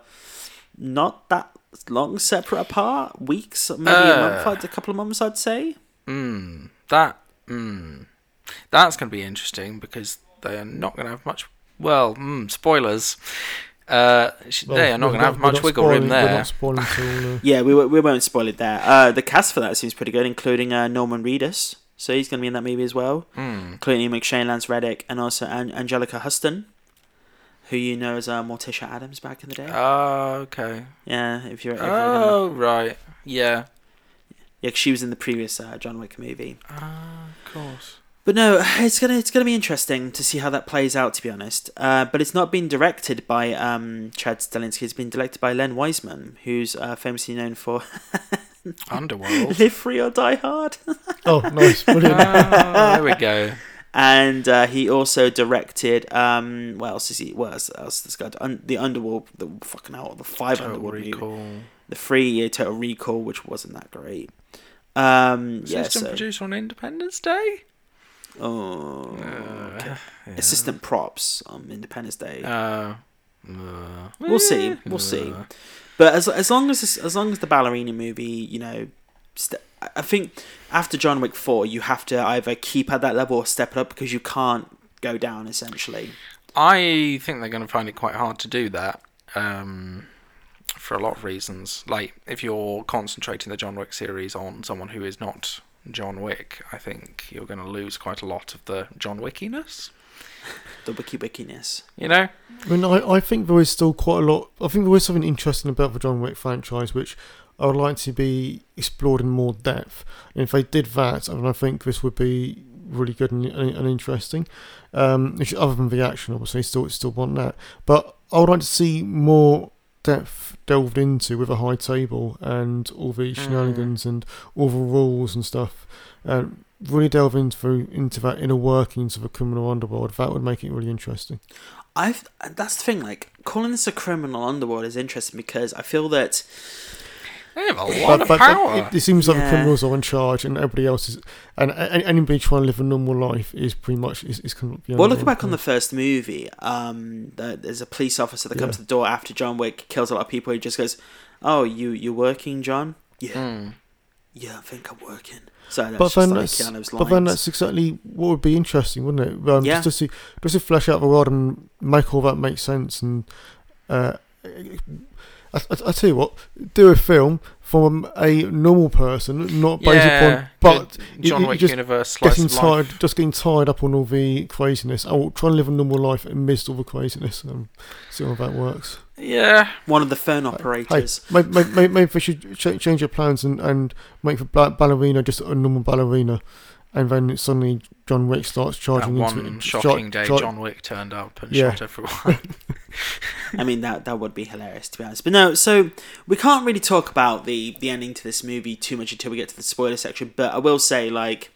not that long separate apart. Weeks, maybe a month, Uh. A couple of months, I'd say. Mm, that mm, that's going to be interesting because they are not going to have much. Well, mm, spoilers. Uh, Well, they are not going to have much not wiggle room spoiling- We're there. not spoiling uh, Yeah, we we won't spoil it there. Uh, the cast for that seems pretty good, including uh, Norman Reedus. So he's going to be in that movie as well. Mm. Including McShane, Lance Reddick, and also An- Anjelica Huston, who you know as uh, Morticia Addams back in the day. Oh, okay. yeah, if you're. If remember. Oh, right. Yeah. Yeah, she was in the previous uh, John Wick movie. Ah, of course. But no, it's gonna it's gonna be interesting to see how that plays out. To be honest, uh, but it's not been directed by um, Chad Stahelski. It's been directed by Len Wiseman, who's uh, famously known for Underworld. Live Free or Die Hard, Oh, nice, brilliant. Ah, there we go. and uh, he also directed um, what else is he? What else? else this guy? Un- the Underworld, the fucking hell, the five Total Underworld movie, Recall. the free yeah, Total Recall, which wasn't that great. Um, yeah, Assistant so, producer on Independence Day. oh, Uh, okay. yeah. assistant props on Independence Day. Uh, uh, We'll see. We'll see. But as as long as as long as the ballerina movie, you know, st- I- I think after John Wick four, you have to either keep at that level or step it up because you can't go down essentially. I think they're going to find it quite hard to do that um, for a lot of reasons. Like, if you're concentrating the John Wick series on someone who is not John Wick, I think you're going to lose quite a lot of the John Wickiness. The wiki wickiness. You know? I mean, I, I think there is still quite a lot. I think there is something interesting about the John Wick franchise, which I would like to be explored in more depth. And if they did that, I mean, I think this would be really good and, and, and interesting. Um, which- other than the action, obviously, still still want that. But I would like to see more depth delved into with a high table and all the shenanigans and all the rules and stuff. And really delve into into that inner workings of a criminal underworld. That would make it really interesting. I've that's the thing. Like calling this a criminal underworld is interesting because I feel that They have a lot but, of but power. it, it seems like Yeah. the criminals are in charge and everybody else is and, and anybody trying to live a normal life is pretty much is, is kind of beyond well, looking back on the first movie, um, there's a police officer that comes Yeah. to the door after John Wick kills a lot of people. He just goes, "Oh, you you working, John? Yeah, Mm. Yeah, I think I'm working." So that's but just then like that's Keanu's but then that's exactly what would be interesting wouldn't it um, Yeah. just to see just to flesh out the world and make all that make sense and uh, I, I, I tell you what do a film from a normal person not based Yeah, upon but the John you- you Wick just universe getting of tired, life. just getting tired up on all the craziness. I will try and live a normal life amidst all the craziness and see how that works. Yeah, one of the phone Hey, operators. maybe, maybe, maybe they should ch- change their plans and, and make the ballerina just a normal ballerina, and then suddenly John Wick starts that charging into one it. shocking char- day, char- John Wick turned up and Yeah. shot everyone. I mean that that would be hilarious to be honest. But no, so we can't really talk about the the ending to this movie too much until we get to the spoiler section. But I will say like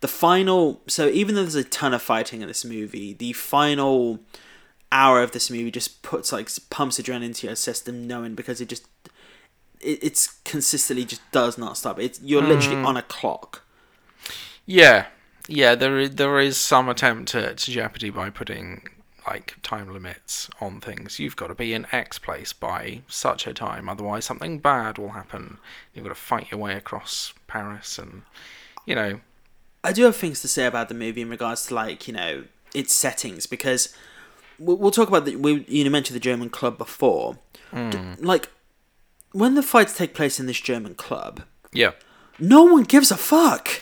the final. So even though there's a ton of fighting in this movie, the final hour of this movie just puts like pumps adrenaline into your system, knowing because it just it, it's consistently just does not stop. It's you're mm. literally on a clock. Yeah, yeah. There is there is some attempt to jeopardy by putting like time limits on things. You've got to be in X place by such a time, otherwise something bad will happen. You've got to fight your way across Paris, and you know, I do have things to say about the movie in regards to like you know its settings because we'll, talk about the we you know, mentioned the German club before. D- like when the fights take place in this German club, yeah, no one gives a fuck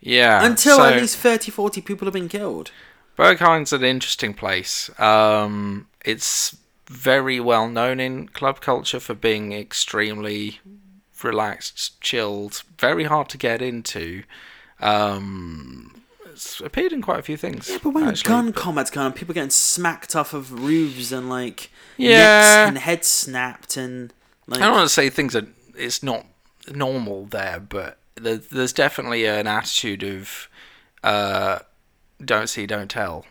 yeah. until so, at least 30, 40 people have been killed. Berghain's an interesting place. Um, it's very well known in club culture for being extremely relaxed, chilled, very hard to get into. Um, it's appeared in quite a few things. Yeah, but when actually. gun combat's going on, people getting smacked off of roofs and like Yeah. and heads snapped and like I don't want to say things are it's not normal there, but there, there's definitely an attitude of uh, don't see, don't tell.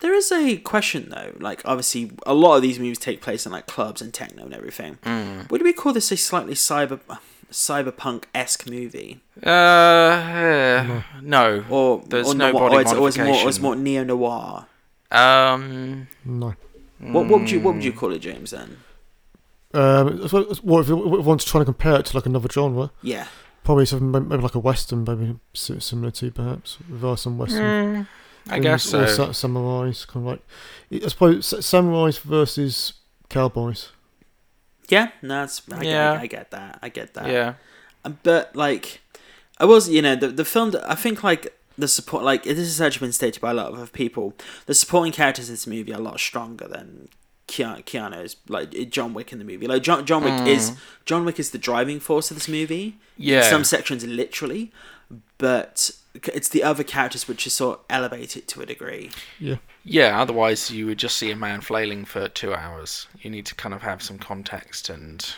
There is a question though. Like obviously, a lot of these movies take place in like clubs and techno and everything. Mm. Would we call this a slightly cyber cyberpunk esque movie, Uh, no. or There's or no noir- body or it's, or it's more, it's more neo noir? Um, No. What, what would you what would you call it, James? Then Um, so- what if you if you want to try to compare it to like another genre? yeah, Probably something maybe like a western, maybe similar to perhaps. There are some western. mm, I guess so. Or sa- samurais, kind of like I suppose sa- samurais versus cowboys. Yeah. No, that's I, Yeah. Get, I get that. I get that. Yeah. Um, but like I was you know the the film I think like the support like this has actually been stated by a lot of people the supporting characters in this movie are a lot stronger than Keanu, Keanu's like John Wick in the movie like John John Wick Mm. is John Wick is the driving force of this movie Yeah. some sections literally but it's the other characters which is sort of elevated to a degree Yeah. Yeah, otherwise you would just see a man flailing for two hours. You need to kind of have some context and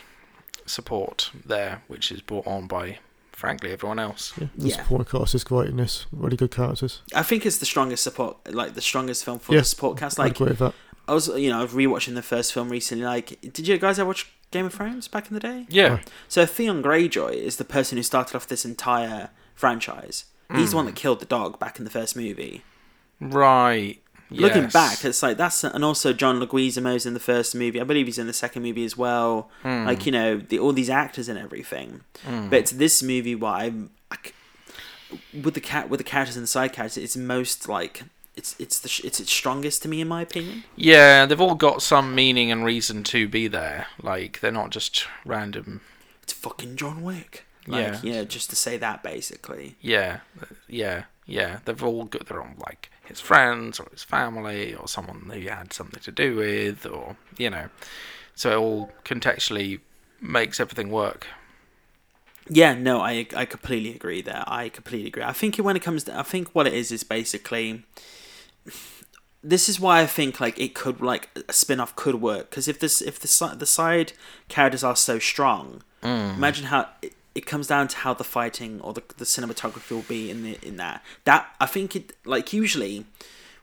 support there, which is brought on by, frankly, everyone else. Yeah, the Yeah. supporting cast is great in this. Really good characters. I think it's the strongest support like the strongest film for Yeah. the support cast I like agree with that. I was, you know, I was rewatching the first film recently. Like, did you guys ever watch Game of Thrones back in the day? Yeah. So Theon Greyjoy is the person who started off this entire franchise. He's the hmm. one that killed the dog back in the first movie. Right. Looking back, it's like that's and also John Leguizamo's in the first movie. I believe he's in the second movie as well. Hmm. Like you know, the, all these actors and everything. Mm. But this movie why I'm I c- with the cat with the characters and the side characters. It's most like it's it's the sh- it's its strongest to me in my opinion. Yeah, they've all got some meaning and reason to be there. Like they're not just random. It's fucking John Wick. Like, Yeah. yeah, just to say that basically. Yeah, yeah, yeah. They've all got their own like his friends or his family or someone that he had something to do with or you know. So it all contextually makes everything work. Yeah, no, I I completely agree there. I completely agree. I think when it comes to, I think what it is is basically. This is why I think like it could like a spin off could work because if this if the the side characters are so strong, mm. imagine how it, comes down to how the fighting or the the cinematography will be in the in that that I think it like usually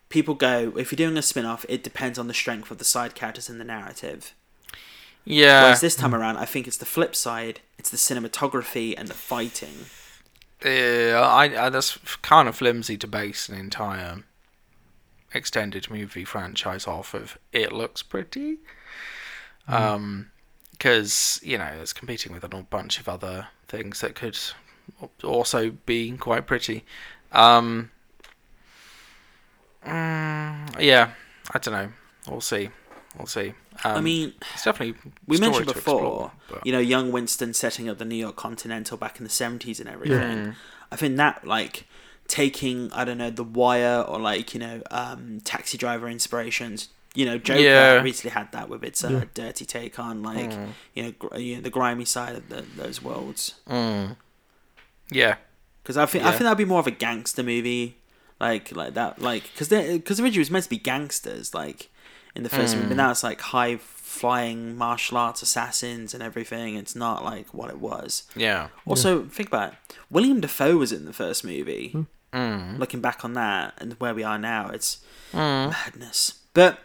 people go if you're doing a spin off it depends on the strength of the side characters in the narrative. Yeah, Whereas this time around, I think it's the flip side. It's the cinematography and the fighting. Yeah, I, I that's kind of flimsy to base an entire extended movie franchise off of. It looks pretty, um, because you know it's competing with a whole bunch of other things that could also be quite pretty. Um, mm, yeah, I don't know. We'll see. We'll see. Um, I mean, it's definitely we mentioned before, explore, you know, young Winston setting up the New York Continental back in the seventies and everything. Mm. I think that like taking I don't know the Wire or like you know um, Taxi Driver inspirations. You know, Joker Yeah. recently had that with its uh, Yeah. dirty take on like Mm. you know gr- you know the grimy side of the, those worlds. Mm. Yeah. Because I think I think that'd be more of a gangster movie, like like that, like because because originally it was meant to be gangsters, like in the first movie, but Mm. now it's like high flying martial arts assassins and everything. It's not like what it was. Yeah. Also, think about it. William Dafoe was in the first movie. Mm. Looking back on that and where we are now, it's Mm. madness. But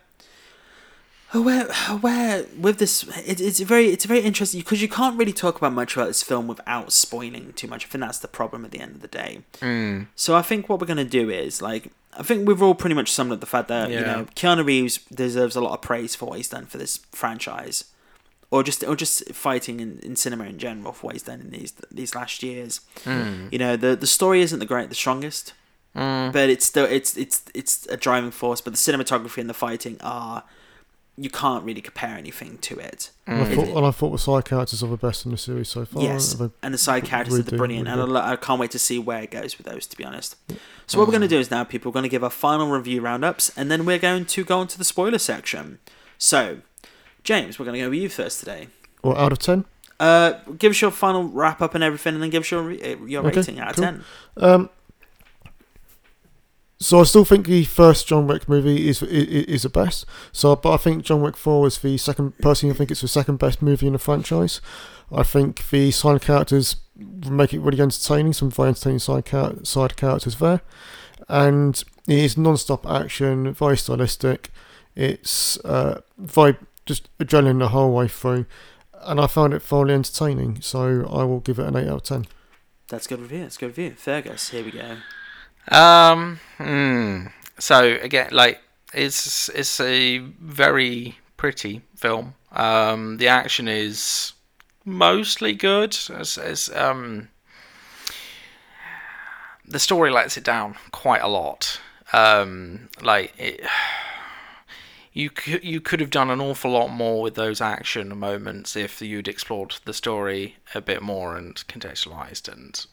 where where with this it, it's very it's very interesting because you can't really talk about much about this film without spoiling too much. I think that's the problem at the end of the day. Mm. So I think what we're gonna do is like I think we've all pretty much summed up the fact that you know Keanu Reeves deserves a lot of praise for what he's done for this franchise, or just or just fighting in, in cinema in general for what he's done in these these last years. Mm. You know the the story isn't the great the strongest, Mm. but it's still it's it's it's a driving force. But the cinematography and the fighting are you can't really compare anything to it. And, I Mm. thought, and I thought the side characters are the best in the series so far. Yes, They- and the side characters really are do, brilliant, really and I, I can't wait to see where it goes with those. To be honest, so what we're going to do is now, people, we're going to give our final review roundups, and then we're going to go into the spoiler section. So, James, we're going to go with you first today. Well, out of 10? Uh, give us your final wrap up and everything, and then give us your uh, your Okay, rating out of cool. ten. Um, so I still think the first John Wick movie is i- i- is the best. So, but I think John Wick Four is the second. Personally, I think it's the second best movie in the franchise. I think the side characters make it really entertaining. Some very entertaining side char- side characters there, and it is non-stop action, very stylistic. It's uh, very just adrenaline the whole way through, and I found it thoroughly entertaining. So I will give it an eight out of ten. That's good review. That's good review. Fergus, here we go. Um. hmm. So again, like it's it's a very pretty film. Um. The action is mostly good. As, as um. The story lets it down quite a lot. Um. Like it. You could you could have done an awful lot more with those action moments if you'd explored the story a bit more and contextualized and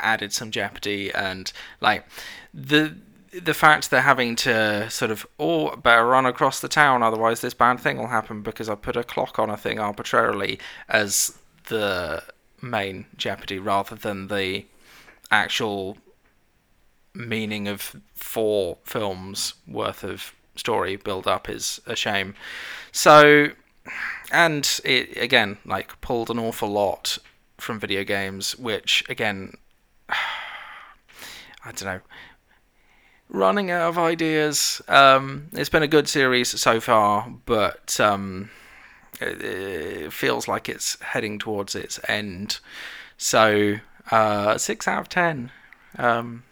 added some jeopardy and like the the fact they're having to sort of oh better run across the town otherwise this bad thing will happen because I put a clock on a thing arbitrarily as the main jeopardy rather than the actual meaning of four films worth of story build up is a shame. So and it again like pulled an awful lot from video games which again I don't know. Running out of ideas. Um, it's been a good series so far, but um, it, it feels like it's heading towards its end. So uh, six out of ten. Um,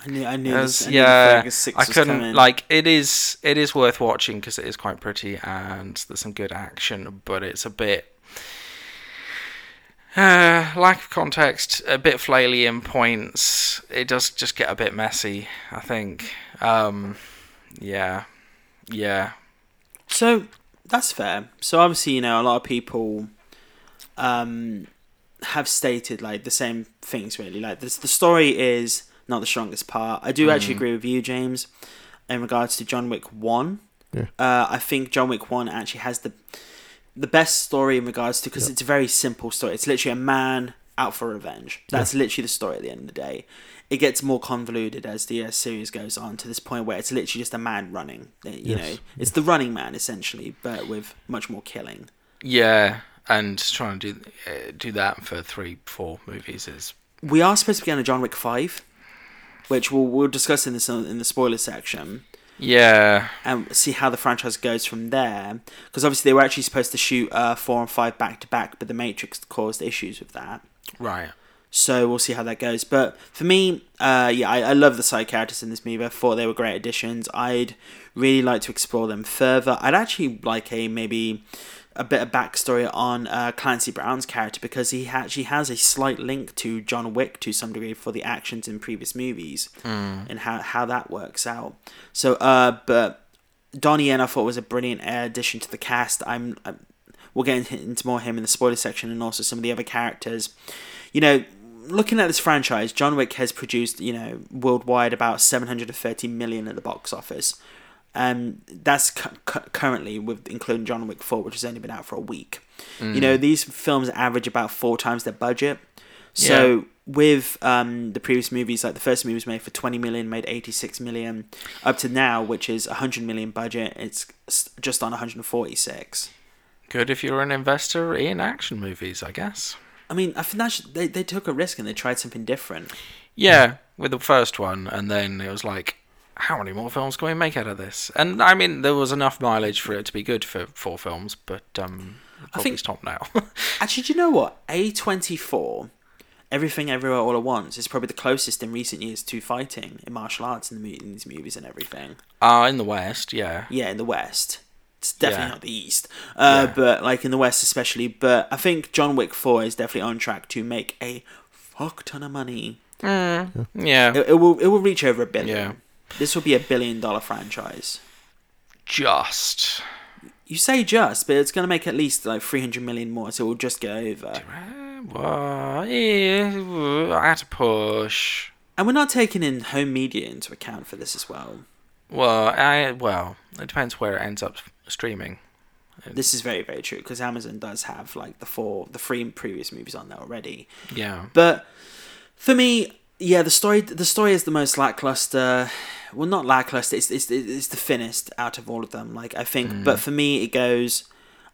I knew, I knew as- this. I yeah, I couldn't like it is. It is worth watching because it is quite pretty and there's some good action, but it's a bit. Uh, lack of context, a bit flaily in points. It does just get a bit messy, I think. Um, yeah, yeah, So that's fair. So obviously, you know, a lot of people um, have stated like the same things. Really, like this, the story is not the strongest part. I do actually Mm. agree with you, James, in regards to John Wick One. Yeah. Uh, I think John Wick One actually has the the best story in regards to because Yeah. it's a very simple story. It's literally a man out for revenge. That's literally the story at the end of the day. It gets more convoluted as the uh, series goes on to this point where it's literally just a man running. Uh, You Yes. know, it's the Running Man essentially, but with much more killing. yeah. And trying to do uh, do that for three, four movies is We are supposed to be on a John Wick Five, which we'll we'll discuss in this in the spoiler section yeah, and see how the franchise goes from there. Because obviously they were actually supposed to shoot uh, four and five back to back, but the Matrix caused issues with that. right. So we'll see how that goes. But for me, uh, yeah, I, I love the side characters in this movie. I thought they were great additions. I'd really like to explore them further. I'd actually like a maybe a bit of backstory on uh, Clancy Brown's character because he actually has a slight link to John Wick to some degree for the actions in previous movies and how, how that works out. So, uh, but Donnie Yen I thought was a brilliant addition to the cast. I'm, I'm we'll get into- more of him in the spoiler section and also some of the other characters. You know, looking at this franchise, John Wick has produced, you know, worldwide about 730 million at the box office. And that's cu- cu- currently with including John Wick 4, which has only been out for a week. You know, these films average about four times their budget. So Yeah. with um, the previous movies, like the first movie was made for 20 million, made 86 million, up to now, which is 100 million budget, it's just on 146. Good if you're an investor in action movies, I guess. I mean, I think that's, they, they took a risk and they tried something different. Yeah, with the first one, and then it was like, how many more films can we make out of this? And I mean, there was enough mileage for it to be good for four films, but um, probably think- stop now. Actually, do you know what? A24, Everything Everywhere All at Once is probably the closest in recent years to fighting in martial arts in, the, in these movies and everything. uh, in the West, yeah. Yeah, in the West. It's definitely Yeah. not the East, uh, Yeah. but like in the West especially. But I think John Wick 4 is definitely on track to make a fuck ton of money. Mm, yeah. It, it will it will reach over a billion. Yeah. This will be a billion dollar franchise. Just. You say just, but it's going to make at least like 300 million more, so it will just go over. Well, yeah, at a push. And we're not taking in home media into account for this as well. Well, I well, it depends where it ends up streaming. This is very, very true because Amazon does have like the four, the three previous movies on there already. Yeah. But for me, yeah, the story, the story is the most lackluster. Well, not lackluster. It's it's it's the thinnest out of all of them. Like I think, but mm. for me, it goes.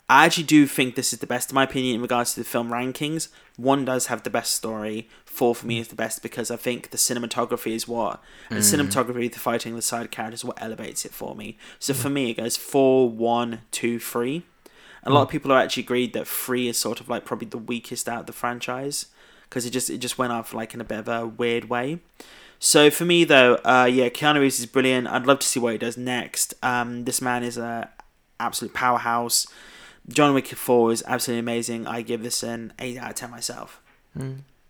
I actually do think this is the best, in my opinion, in regards to the film rankings. One does have the best story. Four for me is the best because I think the cinematography is what and mm. cinematography, the fighting, the side characters, what elevates it for me. So mm. for me, it goes four, one, two, three. A lot of people are actually agreed that three is sort of like probably the weakest out of the franchise because it just it just went off like in a bit of a weird way. So for me though, uh, yeah, Keanu Reeves is brilliant. I'd love to see what he does next. Um, this man is a absolute powerhouse. John Wick Four is absolutely amazing. I give this an eight out of ten myself.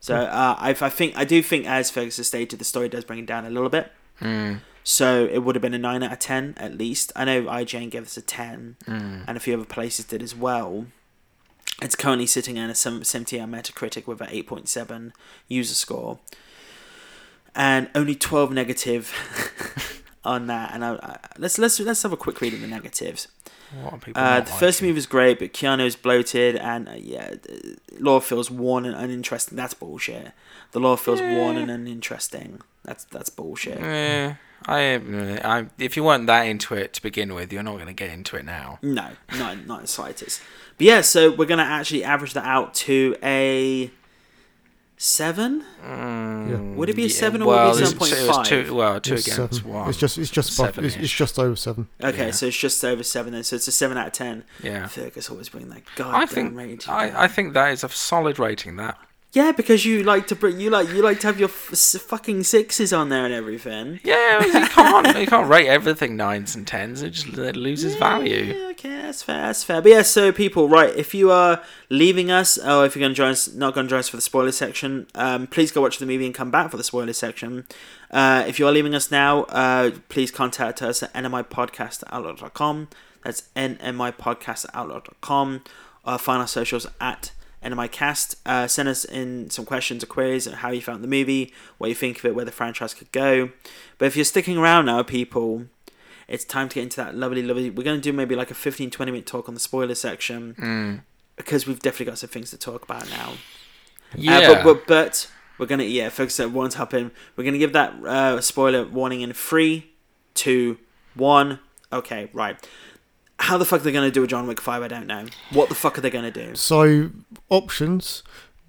So uh, I, I think I do think, as Ferguson stated, the story does bring it down a little bit. Mm. So it would have been a nine out of ten at least. I know IGN gave us a ten, and a few other places did as well. It's currently sitting at a 70 on Metacritic with an 8.7 user score, and only 12 negative on that. And I, I, let's let's let's have a quick read of the negatives. What are people Uh, the first liking? movie was great, but Keanu's bloated, and uh, yeah, the- lore feels worn and uninteresting. That's bullshit. The lore feels worn and uninteresting. That's that's bullshit. Eh, I, I, if you weren't that into it to begin with, you're not going to get into it now. No, not not the slightest. But yeah, so we're gonna actually average that out to a seven. Mm, would it be a seven or would it be it's- 7.5? Two, well, two It's against seven. one. It's just it's just above, it's, it's just over seven. Okay, Yeah. so it's just over seven then. So it's a seven out of ten. Yeah. Fergus always bring that I goddamn think rating. I, I think that is a solid rating. That yeah, because you like to bring you like you like to have your f- fucking sixes on there and everything. yeah, you can't you can't rate everything nines and tens. It just it loses value. Yeah, okay, that's fair, that's fair. But yeah, so people, right, if you are leaving us, or if you're going to join us, not going to join us for the spoiler section, um, please go watch the movie and come back for the spoiler section. Uh, if you are leaving us now, uh, please contact us at nmipodcast at outlook.com. That's nmipodcast at outlook.com. Uh, find our socials at NMIcast. Uh, send us in some questions or queries on how you found the movie, what you think of it, where the franchise could go. But if you're sticking around now, people, it's time to get into that lovely, lovely. We're going to do maybe like a 15 20 minute talk on the spoiler section Mm. because we've definitely got some things to talk about now. Yeah, Uh, but, but, but we're going to, yeah, folks that won't happen. We're going to give that uh, spoiler warning in three, two, one. Okay, right. How the fuck they're they going to do a John Wick 5? I don't know. What the fuck are they going to do? So options: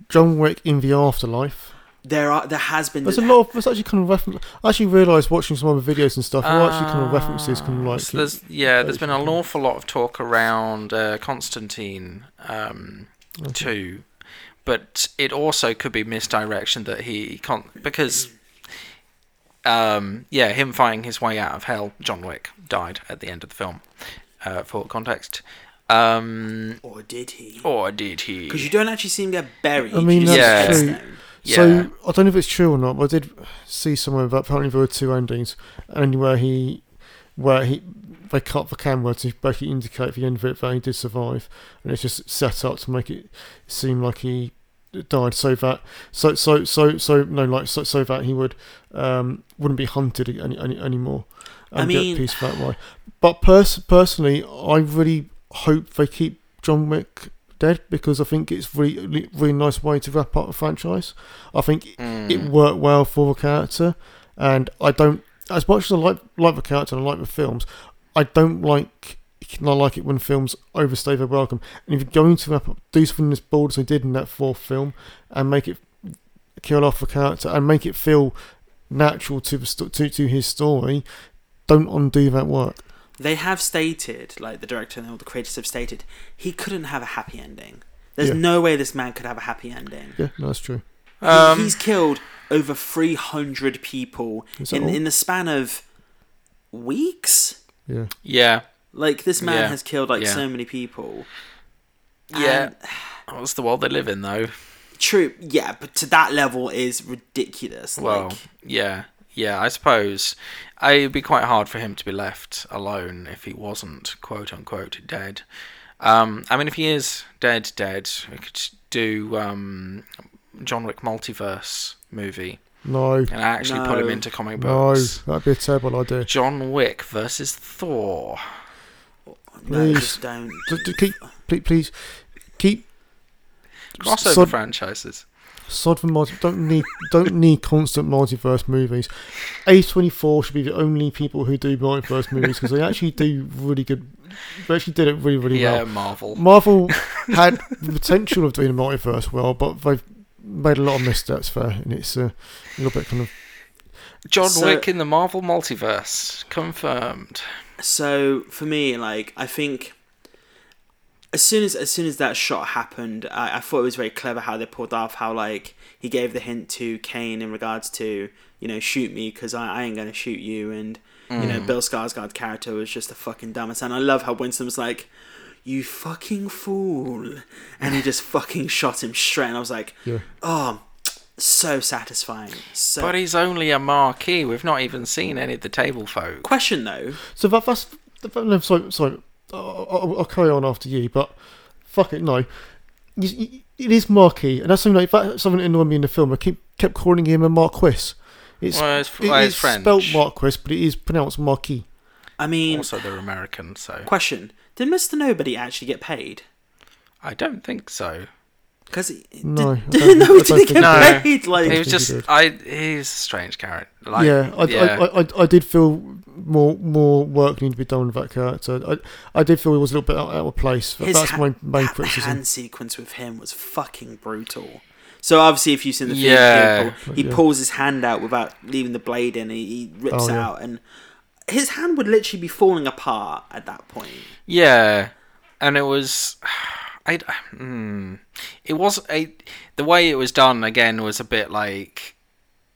John Wick in the afterlife. There are, there has been. There's a lot of there's actually kind of reference. I actually realised watching some other videos and stuff. There are actually kind of references, kind of like So there's yeah, there's been an awful lot of talk around uh, Constantine um, too, but it also could be misdirection that he con- because um, yeah, him fighting his way out of hell. John Wick died at the end of the film. Uh, for context, um, Or did he? or did he? Because you don't actually see him get buried. I mean, that's see true. his. Yeah. So I don't know if it's true or not, but I did see somewhere that apparently there were two endings, and where he, where he, they cut the camera to basically indicate the end of it that he did survive, and it's just set up to make it seem like he died, so that so so so so no like so so that he would um wouldn't be hunted any, any anymore, and I mean- get peace that way. But pers- personally, I really hope they keep John Wick dead because I think it's really really nice way to wrap up the franchise. I think Mm. it worked well for the character, and I don't as much as I like like the character and I like the films. I don't like I like it when films overstay their welcome. And if you're going to wrap up, do something as bold as they did in that fourth film, and make it kill off the character and make it feel natural to the to to his story, don't undo that work. They have stated, like the director and all the creators have stated, he couldn't have a happy ending. There's Yeah. no way this man could have a happy ending. Yeah, no, that's true. Um, he's killed over 300 people in, all? in the span of weeks. Yeah, yeah, Like this man Yeah. has killed like Yeah. so many people. Yeah. And that's the world they live in, though. true. Yeah, but to that level is ridiculous. Well, like, yeah, yeah. I suppose it'd be quite hard for him to be left alone if he wasn't quote unquote dead. Um, I mean, if he is dead, dead, we could do um, John Wick multiverse movie no, and actually put him into comic no, books. that'd be a terrible idea. John Wick versus Thor. no, Please. just don't. Just, just keep, please, please, keep Crossover sod, franchises. Sod for multi. Don't need, don't need constant multiverse movies. A twenty four should be the only people who do multiverse movies because they actually do really good. They actually did it really, really Yeah, well. Marvel. Marvel had the potential of doing a multiverse well, but they've made a lot of missteps there, and it's uh, a little bit kind of John So- Wick in the Marvel multiverse confirmed. So for me, like I think as soon as as soon as that shot happened, I, I thought it was very clever how they pulled off how like he gave the hint to Caine in regards to you know shoot me because I, I ain't gonna shoot you and you know mm. Bill Skarsgård's character was just a fucking dumbest and I love how Winston was like. You fucking fool! And he just fucking shot him straight. And I was like, yeah. oh, so satisfying. So But he's only a marquee. We've not even seen any of the table folk. question though, So that, that's no, sorry, sorry. I'll, I'll, I'll carry on after you, but fuck it, no. You- you- It is Marquis, and that's something like that's something that annoyed me in the film. I keep kept calling him a Marquis. It's Well, it's, it well, is it's French. spelled Marquis, but it is pronounced Marquis. I mean, Also, they're American, so question: Did Mister Nobody actually get paid? I don't think so. Because No, I did, don't- no, did he get No. paid? Like, He was think he just. I. He's a strange character. Like, yeah, I, yeah. I, I, I did feel more more work needed to be done with that character. I, I did feel he was a little bit out, out of place. But his that's ha- my main ha- criticism. hand sequence with him was fucking brutal. So obviously, if you've seen the film, Yeah. he Yeah. pulls his hand out without leaving the blade in. He, he rips Oh, it yeah. out, and his hand would literally be falling apart at that point. Yeah, and it was, I, mm, it was a the way it was done again was a bit like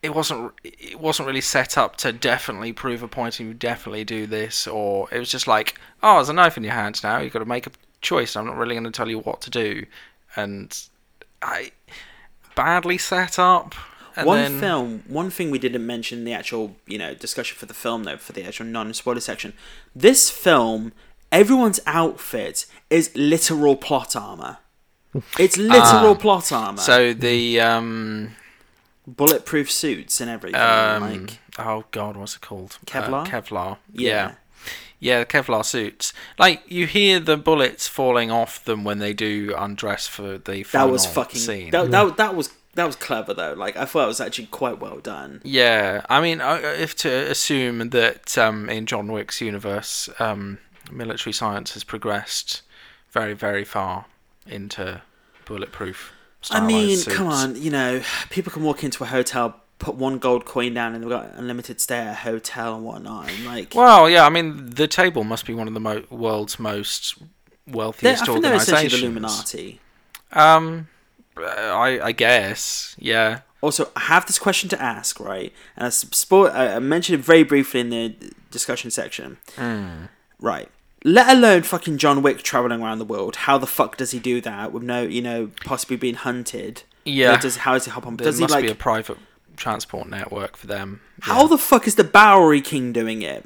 it wasn't it wasn't really set up to definitely prove a point and you definitely do this or it was just like oh there's a knife in your hand now. You've got to make a choice. I'm not really going to tell you what to do. And I badly set up and one then, film, one thing we didn't mention in the actual, you know, discussion for the film though, for the actual non-spoiler section. This film, everyone's outfit is literal plot armor. It's literal Ah. plot armor. so the um bulletproof suits and everything. um like, oh god what's it called Uh, Kevlar? Kevlar yeah. yeah. Yeah, the Kevlar suits. Like you hear the bullets falling off them when they do undress for the that was fucking. scene. That, that that was that was clever though. Like I thought it was actually quite well done. Yeah, I mean, I- if to assume that um, in John Wick's universe, um, military science has progressed very, very far into bulletproof. I mean, stylized come on, you know, people can walk into a hotel, put one gold coin down, and they've got unlimited stay at a hotel and whatnot. And like, Well, yeah, I mean, the table must be one of the mo- world's most wealthiest I think they're the Illuminati. Um, I I guess, yeah. Also, I have this question to ask, right? And I, spo- I mentioned it very briefly in the discussion section. Hmm. Right. Let alone fucking John Wick traveling around the world. How the fuck does he do that with no, you know, possibly being hunted? Yeah. Does, how does he hop on? There Does he must like? be a private transport network for them. How the fuck is the Bowery King doing it?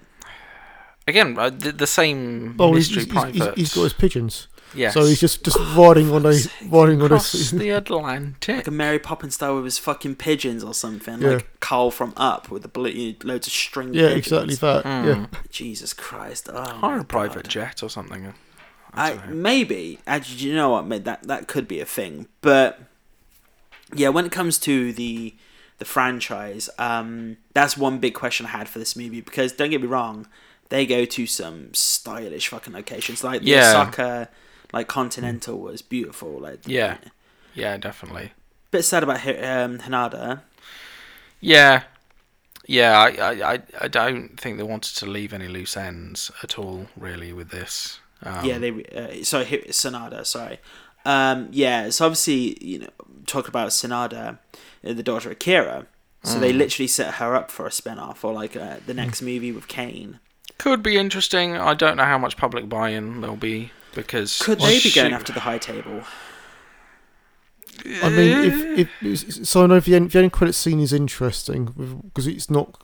Again, uh, the, the same Oh, he's, mystery he's, he's, private. he's got his pigeons, yes. so he's just just riding on a riding on across a. the Atlantic. Like a Mary Poppins style with his fucking pigeons or something. Yeah. Like Carl from Up with the bullet, loads of string. Yeah, pigeons. exactly that. Hmm. Yeah, Jesus Christ! Oh, Hire my a private God. jet or something. I I, don't know. maybe actually, you know what? mate, That that could be a thing, but yeah, when it comes to the the franchise, um, that's one big question I had for this movie because don't get me wrong, they go to some stylish fucking locations like the Yeah. Osaka, like Continental was beautiful. Like Yeah. Yeah, definitely. bit sad about um, Hanada. Yeah. Yeah, I, I, I, don't think they wanted to leave any loose ends at all, really, with this. Um, yeah, they uh, sorry Sanada. Sorry, um, yeah. So obviously, you know, talk about Sanada, uh, the daughter of Kira. So they literally set her up for a spin off or like uh, the next movie with Caine. could be interesting. I don't know how much public buy-in there'll be because Could they be going after the high table? I mean, if, if so, I know if the end, the end credit scene is interesting because it's not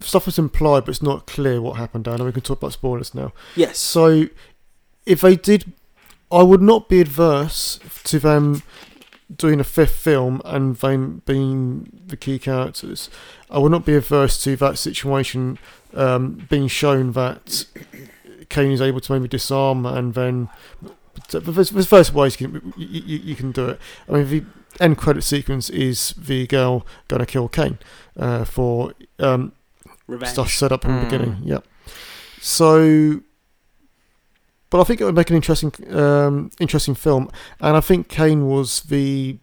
stuff is implied, but it's not clear what happened. Dan, and we can talk about spoilers now. Yes. So, if they did, I would not be adverse to them doing a fifth film and them being the key characters. I would not be adverse to that situation um, being shown that Caine is able to maybe disarm and then. but There's, there's various ways you can, you, you, you can do it. I mean, the end credit sequence is the girl going to kill Caine uh, for um, Revenge. stuff set up in the Mm. beginning. Yeah. So, but I think it would make an interesting, um, interesting film, and I think Caine was the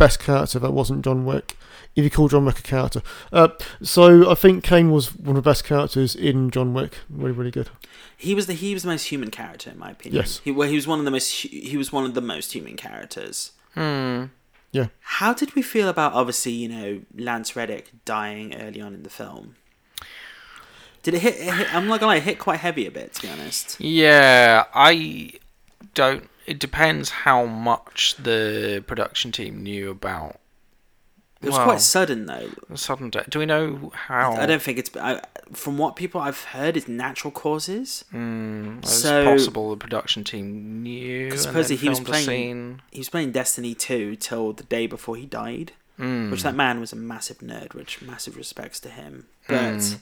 best character that wasn't John Wick. If you call John Wick a character, uh, so I think Caine was one of the best characters in John Wick. Really, really good. He was the he was the most human character in my opinion. Yes. He well, he was one of the most he was one of the most human characters. Hmm. Yeah. How did we feel about obviously you know Lance Reddick dying early on in the film? Did it hit? It hit I'm not gonna lie, it hit quite heavy a bit to be honest. Yeah, I don't. It depends how much the production team knew about. It was well, quite sudden though. sudden death. Do we know how? I don't think it's. I, from what people I've heard, it's natural causes. Mm, it's So- possible the production team knew. supposedly he was playing-. He was playing Destiny 2 till the day before he died, Mm. which that man was a massive nerd. Which massive respects to him. But Mm.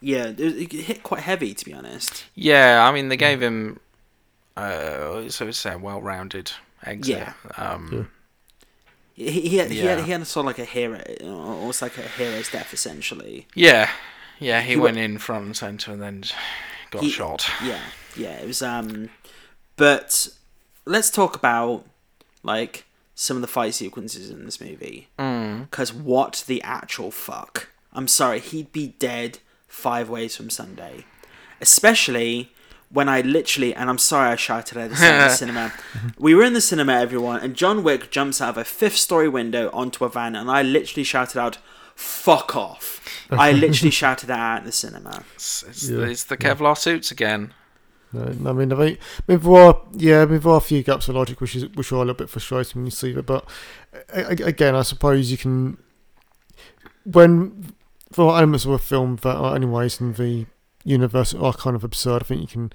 yeah, it, it hit quite heavy to be honest. Yeah, I mean they gave him, uh, so it's a well-rounded exit. Yeah. Um, He, he, had, he, had, he had sort of like a hero, almost like a hero's death essentially. yeah, yeah. He, He went wa- in front and center and then got He- shot. Yeah, yeah, it was. Um, but let's talk about like some of the fight sequences in this movie. Mm. Because what the actual fuck? I'm sorry, he'd be dead five ways from Sunday. Especially when I literally, and I'm sorry I shouted at the cinema. We were in the cinema, everyone, and John Wick jumps out of a fifth story window onto a van, and I literally shouted out, fuck off. I literally shouted that out in the cinema. It's, it's, Yeah, it's the Kevlar suits again. No, I mean, I mean, I mean, there are yeah, I mean, there are a few gaps of logic which is which are a little bit frustrating when you see it. But a- a- again, I suppose you can when there are elements of a film that are anyways in the universe are kind of absurd. I think you can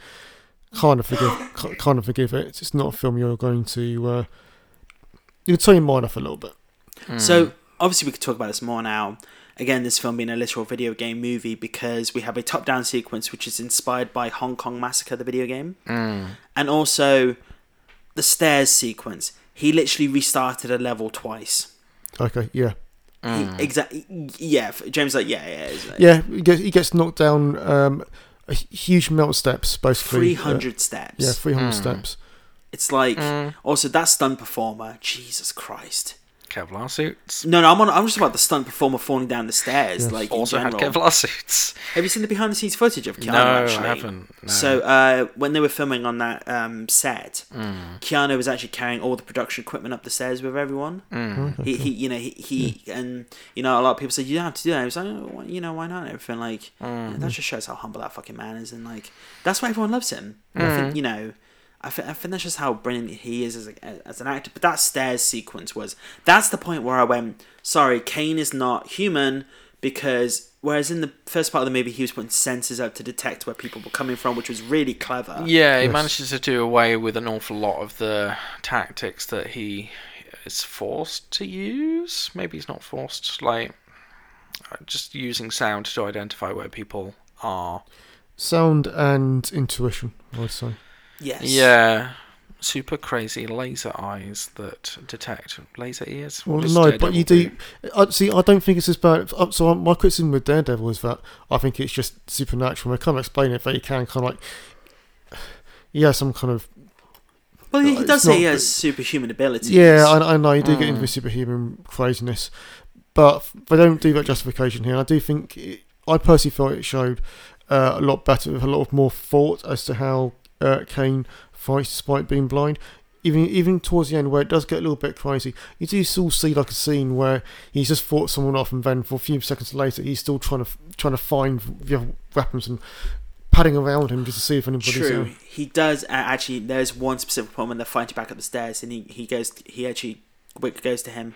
kind of forgive kind of forgive it. It's not a film you're going to uh, you can turn your mind off a little bit. Mm. So obviously we could talk about this more now. Again, this film being a literal video game movie because we have a top-down sequence which is inspired by Hong Kong Massacre, the video game, Mm. and also the stairs sequence. He literally restarted a level twice. Okay, yeah, Mm. Exactly. Yeah. James like yeah yeah. like yeah. He gets he gets knocked down um, a huge amount of steps, basically. Three Uh, steps. yeah, three hundred Mm. steps. It's like Mm. also that stunt performer. Jesus Christ. Kevlar suits. No, no, I'm on. I'm just about the stunt performer falling down the stairs. Yes. Like in Also had general. Kevlar suits. Have you seen the behind the scenes footage of Keanu? no, actually? I haven't. No. So uh, when they were filming on that um, set, Mm. Keanu was actually carrying all the production equipment up the stairs with everyone. Mm. He, he, you know, he, he and you know, a lot of people said you don't have to do that. He was like, oh, you know, why not? And everything like Mm. that just shows how humble that fucking man is, and like that's why everyone loves him. And I think Mm. you know. I think, I think that's just how brilliant he is as, a, as an actor. But that stairs sequence was that's the point where I went, sorry, Caine is not human because whereas in the first part of the movie he was putting sensors up to detect where people were coming from, which was really clever. Yeah, he Yes. manages to do away with an awful lot of the tactics that he is forced to use. Maybe he's not forced, like uh, just using sound to identify where people are. Sound and intuition, I would say. Yes. Yeah, super crazy laser eyes that detect laser ears. Well, What does no, but you do. I see. I don't think it's as bad. uh, So my criticism with Daredevil is that I think it's just supernatural. I can't explain it, but you can kind of like. He has some kind of Well, he, he It's does say he not- has superhuman abilities. yeah. I, I know you do get into Mm. the superhuman craziness, but they don't do that justification here. I do think it, I personally felt it showed uh, a lot better with a lot of more thought as to how uh, Caine fights despite being blind. Even even towards the end, where it does get a little bit crazy, you do still see like a scene where he's just fought someone off, and then for a few seconds later, he's still trying to trying to find the weapons and padding around him just to see if anybody's True, there. he does. Uh, actually, there's one specific point when they're fighting back up the stairs, and he, he goes. He actually Wick goes to him.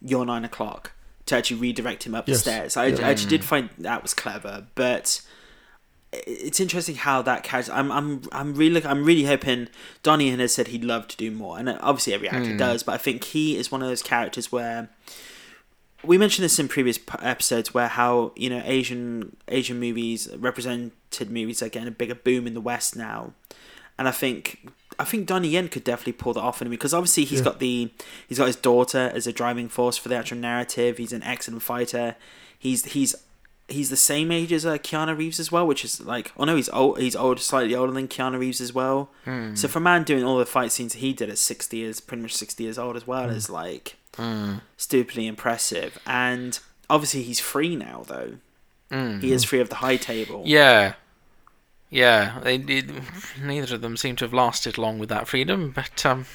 You're nine o'clock to actually redirect him up Yes, the stairs. I, yeah. I actually did find that was clever, but it's interesting how that character. I'm I'm I'm really I'm really hoping Donnie Yen has said he'd love to do more, and uh, obviously every actor hmm. does. But I think he is one of those characters where we mentioned this in previous episodes where how you know Asian Asian movies represented movies are getting a bigger boom in the West now, and I think I think Donnie Yen could definitely pull that off in movie because obviously he's Yeah. got the he's got his daughter as a driving force for the actual narrative. He's an excellent fighter. He's he's he's the same age as uh, Keanu Reeves as well, which is like oh no he's old he's old slightly older than Keanu Reeves as well. Hmm. So for a man doing all the fight scenes he did at sixty years, pretty much sixty years old as well, is like Mm. stupidly impressive. And obviously he's free now though. Mm. He is free of the high table. Yeah. Yeah, they, it, neither of them seem to have lasted long with that freedom, but um,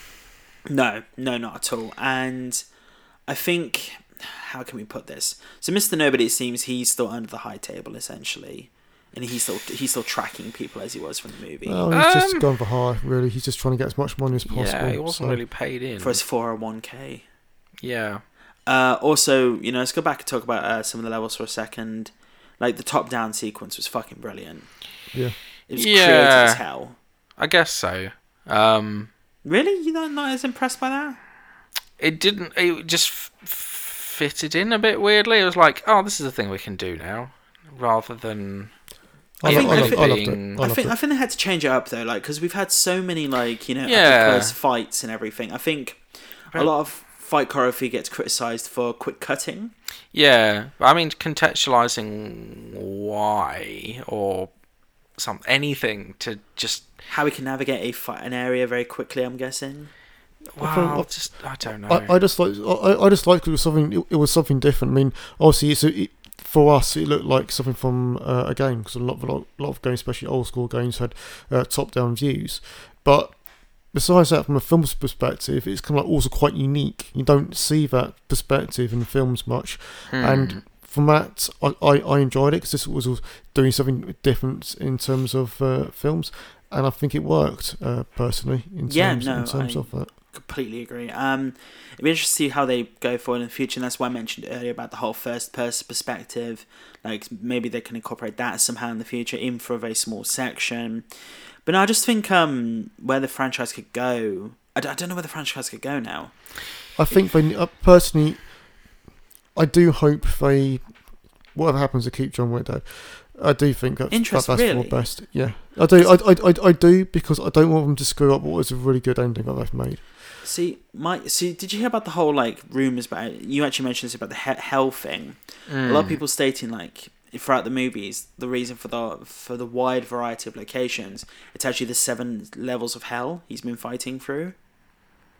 No, no, not at all. And I think how can we put this? So Mr. Nobody it seems he's still under the high table essentially. And he's still he's still tracking people as he was from the movie. Well, he's just Um, going for high. Really, he's just trying to get as much money as possible. yeah, he wasn't so- really paid in. for his four hundred one K. Yeah, Uh, also, you know, let's go back and talk about uh, some of the levels for a second. Like the top down sequence was fucking brilliant. Yeah. It was Yeah. creative as hell. I guess so. Um, Really? You're not, not as impressed by that? it didn't. It just f- fitted in a bit weirdly. It was like, oh, this is a thing we can do now, rather than. I, I think- I, I think- I being- I I think. I think they had to change it up though, like because we've had so many like you know Yeah. close fights and everything. I think a lot of fight choreography gets criticized for quick cutting. Yeah, I mean, contextualizing why or some anything to just. How we can navigate a fight, an area very quickly. I'm guessing. I thought- Wow, just I don't know. I, I just like I, I just liked it was something it, it was something different. I mean, obviously, it's a, it, for us it looked like something from uh, a game because a lot, of, a lot a lot of games, especially old school games, had uh, top down views. But besides that, from a film's perspective, it's kind of like also quite unique. You don't see that perspective in films much, Hmm. and from that, I, I, I enjoyed it because this was doing something different in terms of uh, films, and I think it worked uh, personally in terms, Yeah, no, in terms I- of that. Completely agree. Um, it'd be interesting to see how they go forward in the future, and that's why I mentioned earlier about the whole first person perspective. Like maybe they can incorporate that somehow in the future, even for a very small section. But no, I just think um, where the franchise could go. I, d- I don't know where the franchise could go now. I think they uh, personally, I do hope they, whatever happens, to keep John Wick though. I do think that's, that, that's for really? the best. Yeah, I do. I, I, I, I do because I don't want them to screw up what was a really good ending that they've made. See, my see, did you hear about the whole like rumors about? You actually mentioned this about the he- hell thing. A Hmm. lot of people stating like throughout the movies, the reason for the for the wide variety of locations, it's actually the seven levels of hell he's been fighting through.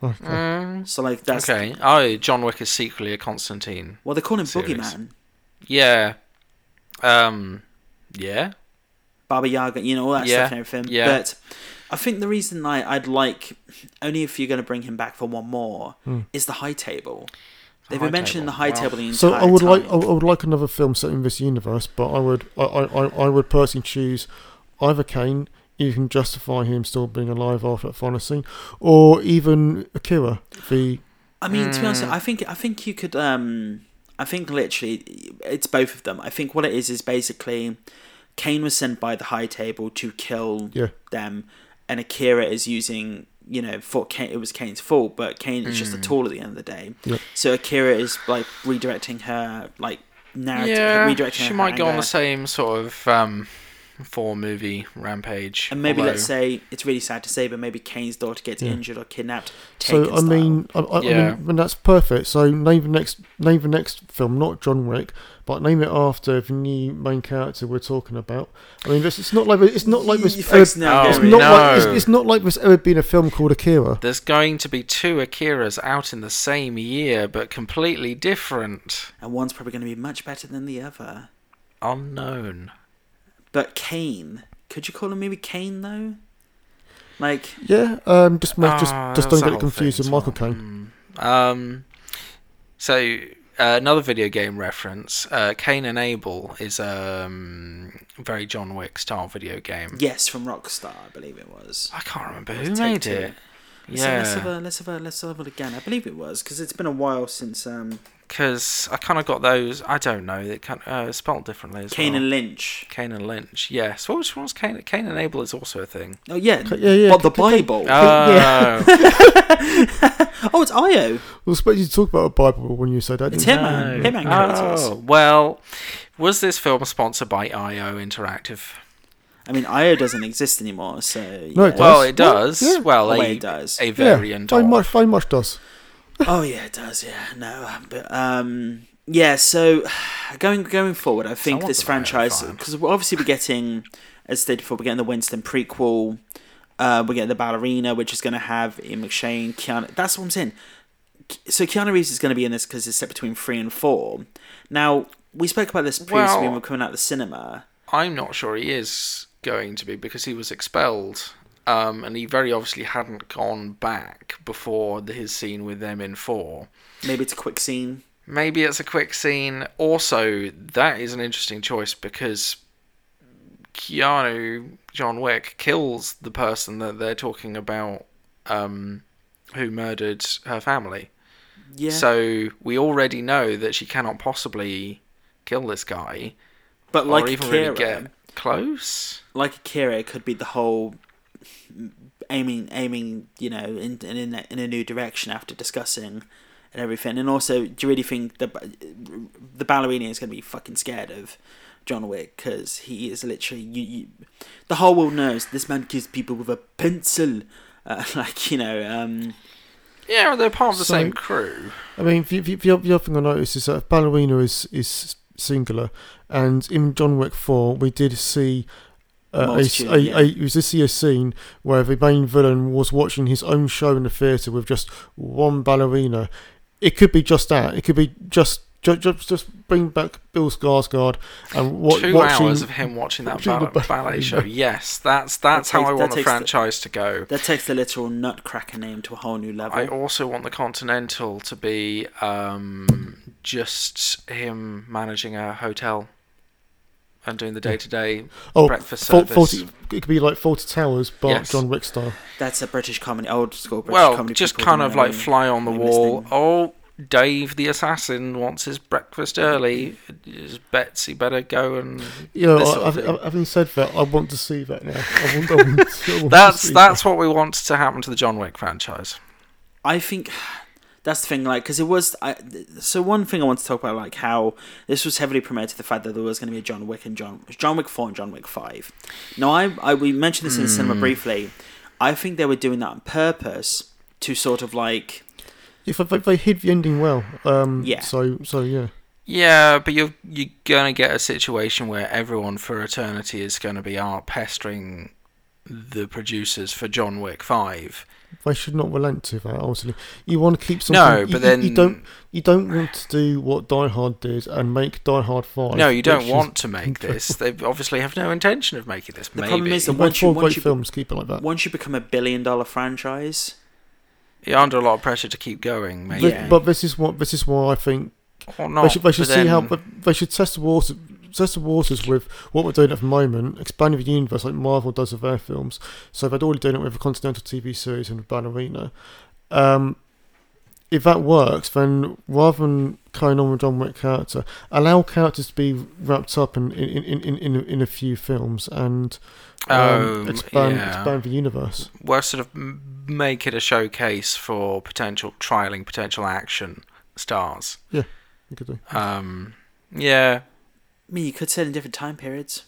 Okay. Mm, So like that's okay. Oh, John Wick is secretly a Constantine. well they call him Series. Boogeyman, Yeah. Um. Yeah. Baba Yaga, you know all that Yeah, stuff and everything. yeah. But I think the reason I I'd like only if you're going to bring him back for one more Hmm. is the high table. The They've high been mentioning table. the high Wow. table the entire So I would time. like I would like another film set in this universe, but I would I, I, I- I would personally choose either Caine. You can justify him still being alive after that final scene, or even Akira. The I mean, to be honest, Mm. I think I think you could. Um, I think literally, it's both of them. I think what it is is basically, Caine was sent by the High Table to kill Yeah. them, and Akira is using. You know, for Caine, it was Caine's fault, but Caine is just a Mm. tool at the end of the day. Yeah. So Akira is like redirecting her, like narrative, Yeah. redirecting She her might go on the same sort of um, four movie Rampage. And maybe although- let's say it's really sad to say, but maybe Caine's daughter gets Yeah. injured or kidnapped. Taken So I style. mean, I, I, Yeah. I mean, that's perfect. So name the next, name the next film, not John Wick, but name it after the new main character we're talking about. I mean, this, it's not like it's not like this. you ever- folks know, Oh, it's Gary. not like it's, it's not like there's ever been a film called Akira. There's going to be two Akiras out in the same year, but completely different. and one's probably going to be much better than the other. Unknown. But Caine, could you call him maybe Caine though? Like, Yeah, um, just make, just Ah, just don't get it confused with Michael as well. Caine. Mm. Um, so uh, another video game reference, uh, Cain and Abel is a um, very John Wick style video game. yes, from Rockstar, I believe it was. I can't remember who Take made Two. it. So let's have a let's have a let's have it again. I believe it was because it's been a while since um because I kind of got those. I don't know. They kind of uh, spelled differently as Kane well. and Lynch. Kane and Lynch. Yes. What which one's Cain? Cain and Abel is also a thing. Oh yeah, Ca- yeah, yeah, What the ca- ca- Bible? Oh, oh, it's IO. I was expecting you to talk about a Bible when you said that. It's didn't him, you? Hitman characters. Oh, well, was this film sponsored by IO Interactive? I mean, IO doesn't exist anymore, so No, yeah. it Well, does. it does. Yeah. Well, Oh, a, it does. a variant very of. much, very much does. Oh yeah, it does. Yeah, no, but um, yeah. So going going forward, I think this franchise because obviously we're getting, as stated before, we're getting the Winston prequel. Uh, we're getting the ballerina, which is going to have Ian McShane, Keanu. That's what I'm saying. So Keanu Reeves is going to be in this because it's set between three and four. Now we spoke about this previously when we were coming out of the cinema. I'm not sure he is going to be because he was expelled. Um, and he very obviously hadn't gone back before the, his scene with them in four. Maybe it's a quick scene. Maybe it's a quick scene. Also, that is an interesting choice because Keanu, John Wick, kills the person that they're talking about um, who murdered her family. Yeah. So we already know that she cannot possibly kill this guy but like or even Akira, really get close. like Akira, it could be the whole aiming, aiming, you know, in in a, in a new direction after discussing and everything. And also, do you really think the the ballerina is going to be fucking scared of John Wick because he is literally you, you, the whole world knows this man kills people with a pencil, uh, like you know. Um, Yeah, they're part of the So- same crew. I mean, the, the, the other thing I noticed is that ballerina is is singular, and in John Wick Four we did see. Uh, a, Multitude, a, yeah. a, we did see a scene where the main villain was watching his own show in the theatre with just one ballerina. It could be just that. It could be just just just, just bring back Bill Skarsgård and wa- Two watching. hours of him watching that watching the ball- ballet show. Yes, that's that's how takes- I want the takes the- franchise to go. that takes the literal nutcracker name to a whole new level. I also want the Continental to be um, just him managing a hotel and doing the day to day oh, breakfast Fo- service. 40, it could be like Fawlty Towers, but Yes. John Wick style. That's a British comedy, old school British well, comedy. just people kind who of know like fly on the me wall. listening. Oh, Dave the assassin wants his breakfast early. Is Betsy better go and You know, This I, sort of I, thing. I, having said that, I want to see that now. I want, I want, I want to that's see that's what we want to happen to the John Wick franchise. I think that's the thing, like, because it was. I, so one thing I want to talk about, like, how this was heavily promoted the fact that there was going to be a John Wick and John John Wick Four and John Wick Five. Now, I, I we mentioned this in the cinema Hmm. briefly. I think they were doing that on purpose to sort of like If they, they hid the ending well, um, Yeah. So, so yeah. Yeah, but you're you're gonna get a situation where everyone for eternity is gonna be out pestering the producers for John Wick Five. They should not relent to that. Ultimately, you want to keep something. No, but you, then you don't. You don't want to do what Die Hard did and make Die Hard Five. No, you don't want to make this. They obviously have no intention of making this. The maybe. problem is that You once you once great you films. Keep it like that. once you become a billion dollar franchise, you're under a lot of pressure to keep going. Maybe But, Yeah. but this is what this is why I think or not. they should. They should see how. then- But they should test the waters. Test the waters with what we're doing at the moment, expanding the universe like Marvel does with their films. So they'd already done it with a Continental TV series and Ballerina. Um, if that works, then rather than carrying on with John Wick character, allow characters to be wrapped up in in, in, in, in, a, in a few films and um, Um, expand yeah. expand the universe. We'll sort of make it a showcase for potential trialing potential action stars. You could do. Um, yeah, I mean, you could set in different time periods.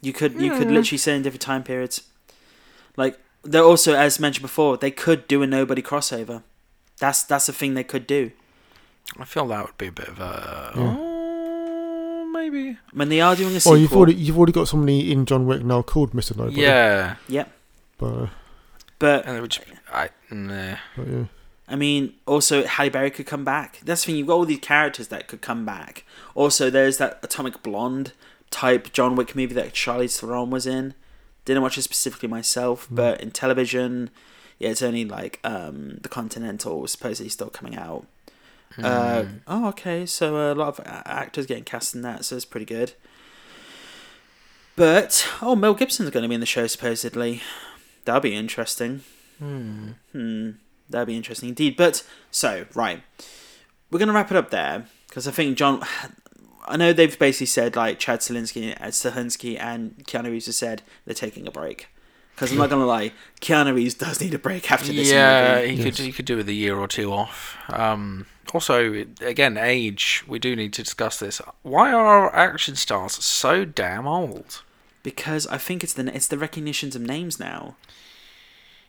You could you could literally say in different time periods. Like they're also, as mentioned before, they could do a nobody crossover. That's that's a thing they could do. I feel that would be a bit of a. Yeah. Oh, maybe. When they are doing a Oh, sequel, you've already you've already got somebody in John Wick now called Mister Nobody. Yeah. Yeah. But, uh, but And they would just, I, nah. but yeah. I mean, also Halle Berry could come back. That's the thing. You've got all these characters that could come back. Also, there's that Atomic Blonde type John Wick movie that Charlize Theron was in. Didn't watch it specifically myself, Mm. but in television, yeah, it's only like um, the Continental was supposedly still coming out. Uh, Hmm. oh, okay. So a lot of actors getting cast in that, so it's pretty good. But oh, Mel Gibson's going to be in the show supposedly. That'll be interesting. Hmm. Hmm, that'd be interesting indeed. But so right, we're gonna wrap it up there because I think John. I know they've basically said like Chad Stahelski, uh, Stahelski and Keanu Reeves have said they're taking a break. Because I'm not gonna lie, Keanu Reeves does need a break after this yeah, movie. he Yes. could he could do with a year or two off. Um, also, again, age. We do need to discuss this. Why are our action stars so damn old? Because I think it's the it's the recognitions of names now.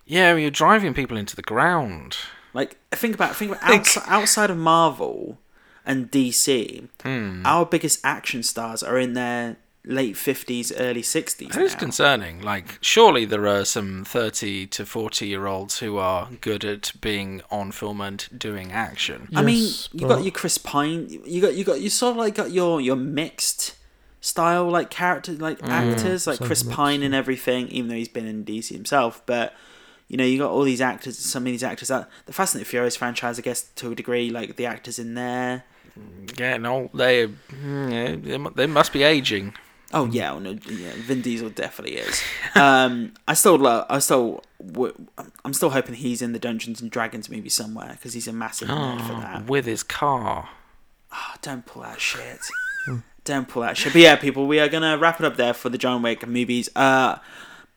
Yeah, you're driving people into the ground. Like think about think about Think. outside, outside of Marvel and DC, Hmm. our biggest action stars are in their late fifties, early sixties. That is concerning. Like, surely there are some 30 to 40 year olds who are good at being on film and doing action. I mean, Yes, you but- got your Chris Pine. You got you got you sort of like got your your mixed style like character like actors like Chris Pine and everything. Even though he's been in DC himself, but you know you got all these actors. Some of these actors that the Fast and the Furious franchise, I guess to a degree, like the actors in there. Yeah, no, they, mm, yeah, they they must be aging. Oh yeah, oh, no, yeah, Vin Diesel definitely is. Um, I still love. I still. I'm still hoping he's in the Dungeons and Dragons movie somewhere because he's a massive nerd for that. with his car. Oh, don't pull that shit. don't pull that shit. But yeah, people, we are gonna wrap it up there for the John Wick movies. Uh,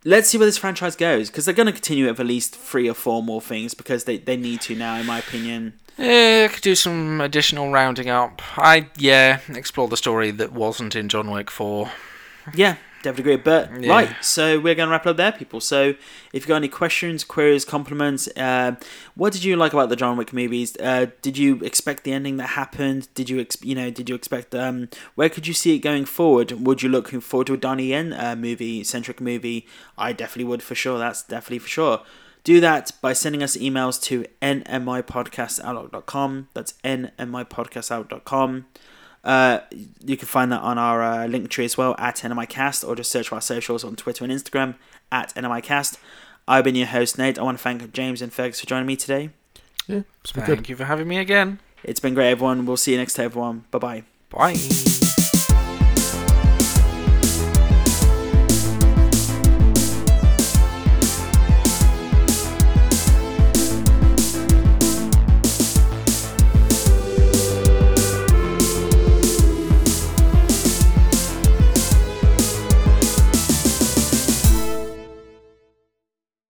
let's see where this franchise goes because they're gonna continue with at least three or four more things because they they need to now, in my opinion. Yeah, could do some additional rounding up. I yeah, explore the story that wasn't in John Wick Four. Yeah, definitely agree. But Yeah. right, so we're gonna wrap it up there, people. So if you got any questions, queries, compliments, uh, what did you like about the John Wick movies? Uh, did you expect the ending that happened? Did you ex- you know did you expect um where could you see it going forward? Would you looking forward to a Donnie Yen uh, movie centric movie? I definitely would for sure. That's definitely for sure. Do that by sending us emails to nmipodcastoutlook.com. That's nmipodcastoutlook.com. Uh, you can find that on our uh, link tree as well at NMIcast or just search for our socials on Twitter and Instagram at NMIcast. I've been your host, Nate. I want to thank James and Fergus for joining me today. Yeah, it's been Thank good. you for having me again. It's been great, everyone. We'll see you next time, everyone. Bye bye. Bye.